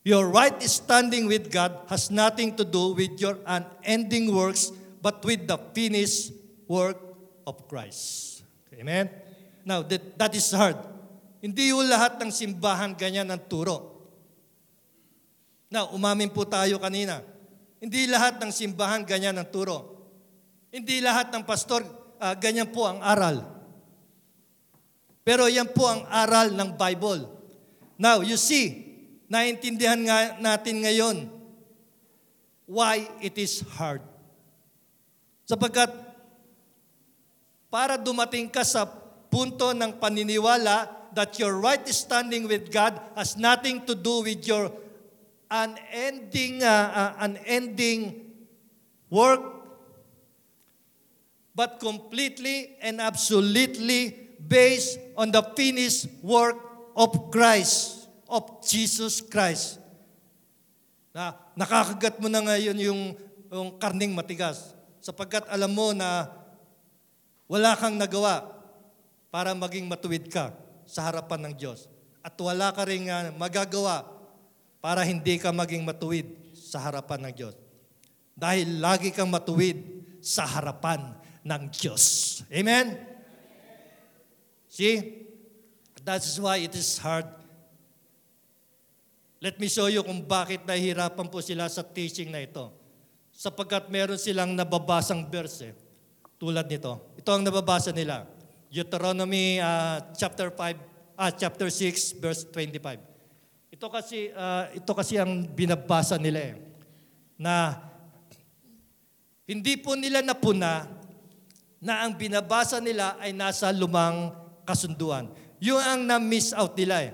[SPEAKER 1] Your right standing with God has nothing to do with your unending works, but with the finished work of Christ. Amen? Now, that, that is hard. Hindi yung lahat ng simbahan ganyan ang turo. Now, umamin po tayo kanina. Hindi lahat ng simbahan ganyan ang turo. Hindi lahat ng pastor uh, ganyan po ang aral. Pero yan po ang aral ng Bible. Now, you see, naintindihan nga natin ngayon why it is hard. Sapagkat para dumating ka sa punto ng paniniwala that your right standing with God has nothing to do with your unending, uh, uh, unending work, but completely and absolutely based on the finished work of Christ of Jesus Christ. Na nakakagat mo na ngayon yung, yung karning matigas sapagkat alam mo na wala kang nagawa para maging matuwid ka sa harapan ng Diyos. At wala ka rin magagawa para hindi ka maging matuwid sa harapan ng Diyos. Dahil lagi kang matuwid sa harapan ng Diyos. Amen? See? That's why it is hard Let me show you kung bakit nahihirapan po sila sa teaching na ito. Sapagkat meron silang nababasang verse. eh. Tulad nito. Ito ang nababasa nila. Deuteronomy ah, chapter 5, ah, chapter 6, verse 25. Ito kasi, ah, ito kasi ang binabasa nila eh. Na hindi po nila napuna na ang binabasa nila ay nasa lumang kasunduan. Yung ang na-miss out nila eh.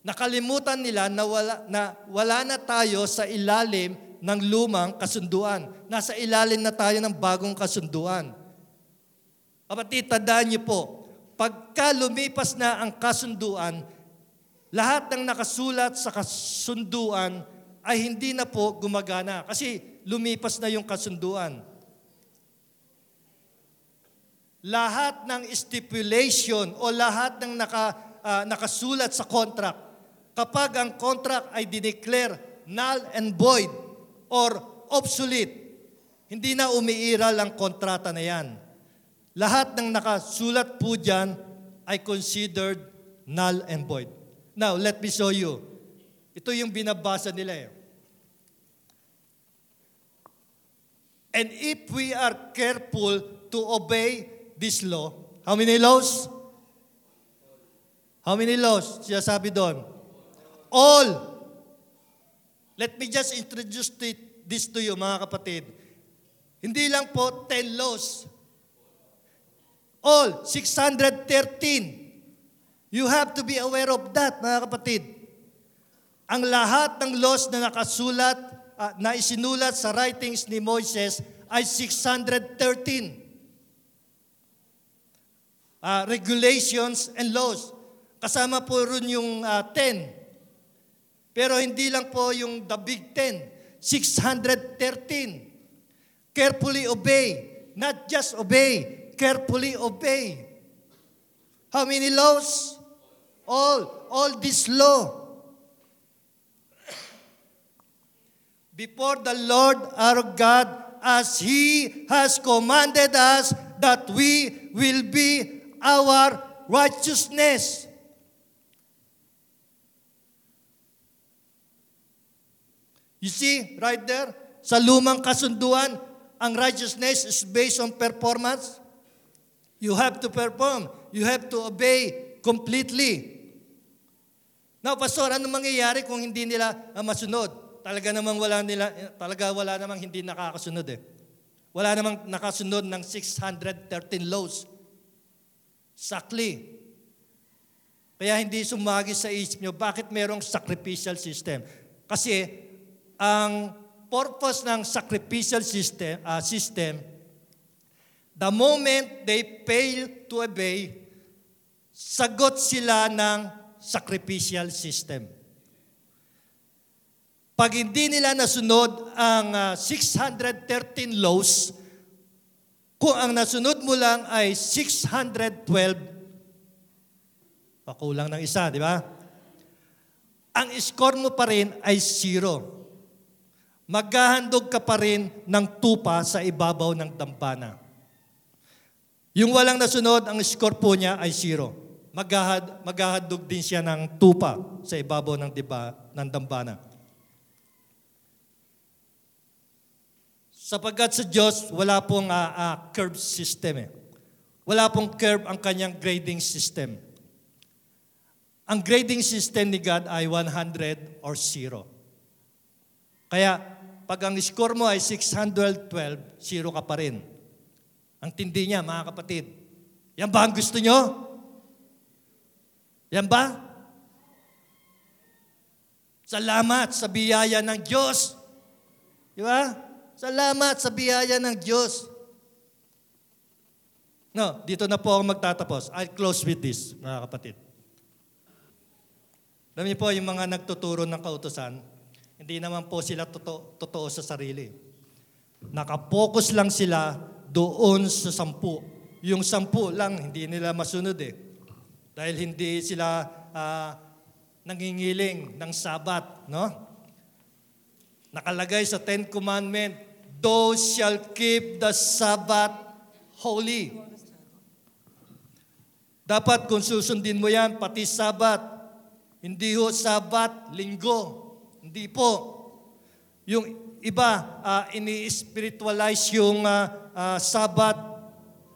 [SPEAKER 1] Nakalimutan nila na wala, na wala na tayo sa ilalim ng lumang kasunduan. Nasa ilalim na tayo ng bagong kasunduan. Kapatid, tandaan niyo po, pagka lumipas na ang kasunduan, lahat ng nakasulat sa kasunduan ay hindi na po gumagana kasi lumipas na yung kasunduan. Lahat ng stipulation o lahat ng naka, ah, nakasulat sa contract, kapag ang contract ay dineclare null and void or obsolete, hindi na umiiral ang kontrata na yan. Lahat ng nakasulat po dyan ay considered null and void. Now, let me show you. Ito yung binabasa nila eh. And if we are careful to obey this law, how many laws? How many laws? Siya sabi doon. All. Let me just introduce thi- this to you, mga kapatid. Hindi lang po 10 laws. All, 613. You have to be aware of that, mga kapatid. Ang lahat ng laws na nakasulat, ah, na isinulat sa writings ni Moises ay 613. Ah, regulations and laws. Kasama po rin yung ah, 10. Pero hindi lang po yung the big 10. 613. Carefully obey. Not just obey. Carefully obey. How many laws? All. All this law. Before the Lord our God as He has commanded us that we will be our righteousness. You see, right there, sa lumang kasunduan, ang righteousness is based on performance. You have to perform. You have to obey completely. Now, Pastor, ano mangyayari kung hindi nila ah, masunod? Talaga namang wala nila, talaga wala namang hindi nakakasunod eh. Wala namang nakasunod ng 613 laws. Sakli. Kaya hindi sumagi sa isip nyo, bakit merong sacrificial system? Kasi ang purpose ng sacrificial system, ah, system the moment they fail to obey, sagot sila ng sacrificial system. Pag hindi nila nasunod ang ah, 613 laws, kung ang nasunod mo lang ay 612, pakulang ng isa, di ba? Ang score mo pa rin ay zero. Maghahandog ka pa rin ng tupa sa ibabaw ng dambana. Yung walang nasunod, ang score po niya ay zero. Maghahad, maghahandog din siya ng tupa sa ibabaw ng, diba, ng dambana. Sapagkat sa Diyos, wala pong ah, ah, curve system eh. Wala pong curve ang kanyang grading system. Ang grading system ni God ay 100 or 0. Kaya, pag ang score mo ay 612, 0 ka pa rin. Ang tindi niya, mga kapatid. Yan ba ang gusto nyo? Yan ba? Salamat sa biyaya ng Diyos. Di ba? Salamat sa biyaya ng Diyos. No, dito na po ako magtatapos. I'll close with this, mga kapatid. Alam niyo po, yung mga nagtuturo ng kautosan, hindi naman po sila totoo, totoo sa sarili. Nakapokus lang sila doon sa sampu. Yung sampu lang, hindi nila masunod eh. Dahil hindi sila ah, nangingiling ng sabat, no? Nakalagay sa Ten Commandment, Thou shall keep the Sabbath holy. Dapat kung susundin mo yan, pati Sabat, hindi ho Sabat, linggo. Hindi po. Yung iba, ah, ini-spiritualize yung ah, ah, Sabat.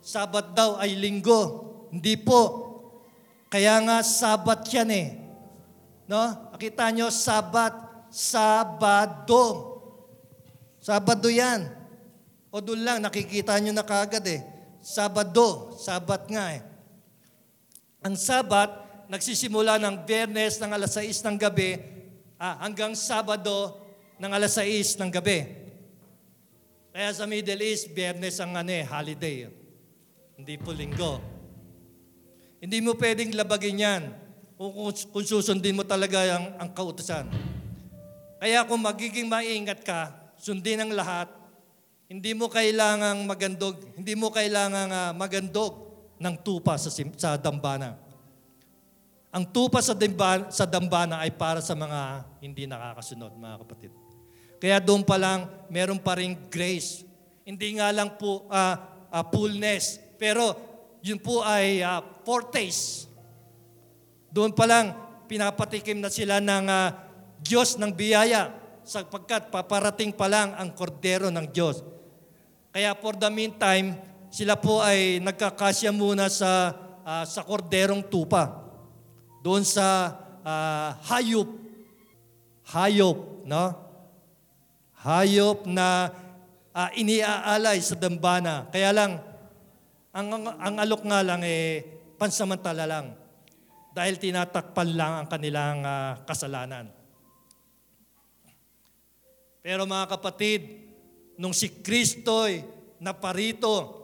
[SPEAKER 1] Sabat daw ay linggo. Hindi po. Kaya nga Sabat yan eh. No? Nakita nyo, Sabat, Sabado. Sabado yan. O doon lang, nakikita nyo na kagad eh. Sabado, Sabat nga eh. Ang Sabat, nagsisimula ng Biyernes ng alas 6 ng gabi ah, hanggang Sabado ng alas 6 ng gabi. Kaya sa Middle East, Biyernes ang ano eh, holiday. Hindi po linggo. Hindi mo pwedeng labagin yan kung, kung, susundin mo talaga ang, ang kautusan. Kaya kung magiging maingat ka, sundin ang lahat, hindi mo kailangang magandog, hindi mo kailangang ah, magandog ng tupa sa, sa dambana. Ang tupa sa dambana, sa dambana ay para sa mga hindi nakakasunod, mga kapatid. Kaya doon pa lang, meron pa rin grace. Hindi nga lang po ah, ah, fullness, pero yun po ay ah, foretaste. Doon pa lang, pinapatikim na sila ng ah, Diyos ng biyaya sapagkat paparating pa lang ang kordero ng Diyos. Kaya for the meantime, sila po ay nagkakasya muna sa, ah, sa korderong tupa. Doon sa ah, hayop. Hayop, no? Hayop na ah, iniaalay sa dambana. Kaya lang, ang, ang, ang alok nga lang eh, pansamantala lang. Dahil tinatakpan lang ang kanilang ah, kasalanan. Pero mga kapatid, nung si Kristo'y naparito,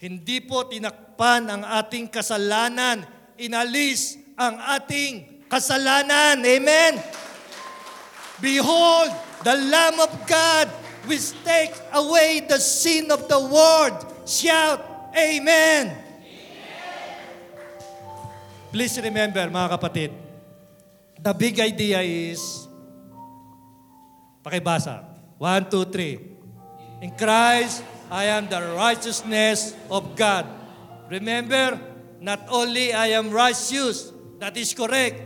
[SPEAKER 1] hindi po tinakpan ang ating kasalanan, inalis ang ating kasalanan. Amen? Behold, the Lamb of God which takes away the sin of the world. Shout, Amen! Please remember, mga kapatid, the big idea is, pakibasa, one, two, three. In Christ, I am the righteousness of God. Remember, not only I am righteous, that is correct,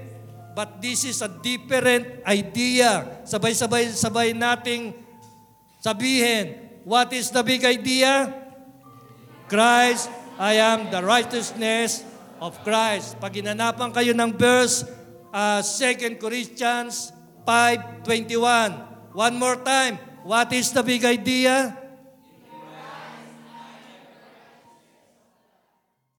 [SPEAKER 1] but this is a different idea. Sabay-sabay sabay nating sabihin, what is the big idea? Christ, I am the righteousness of Christ. Pag ginanapan kayo ng verse, uh, 2 Corinthians 5.21. One more time. What is the big idea?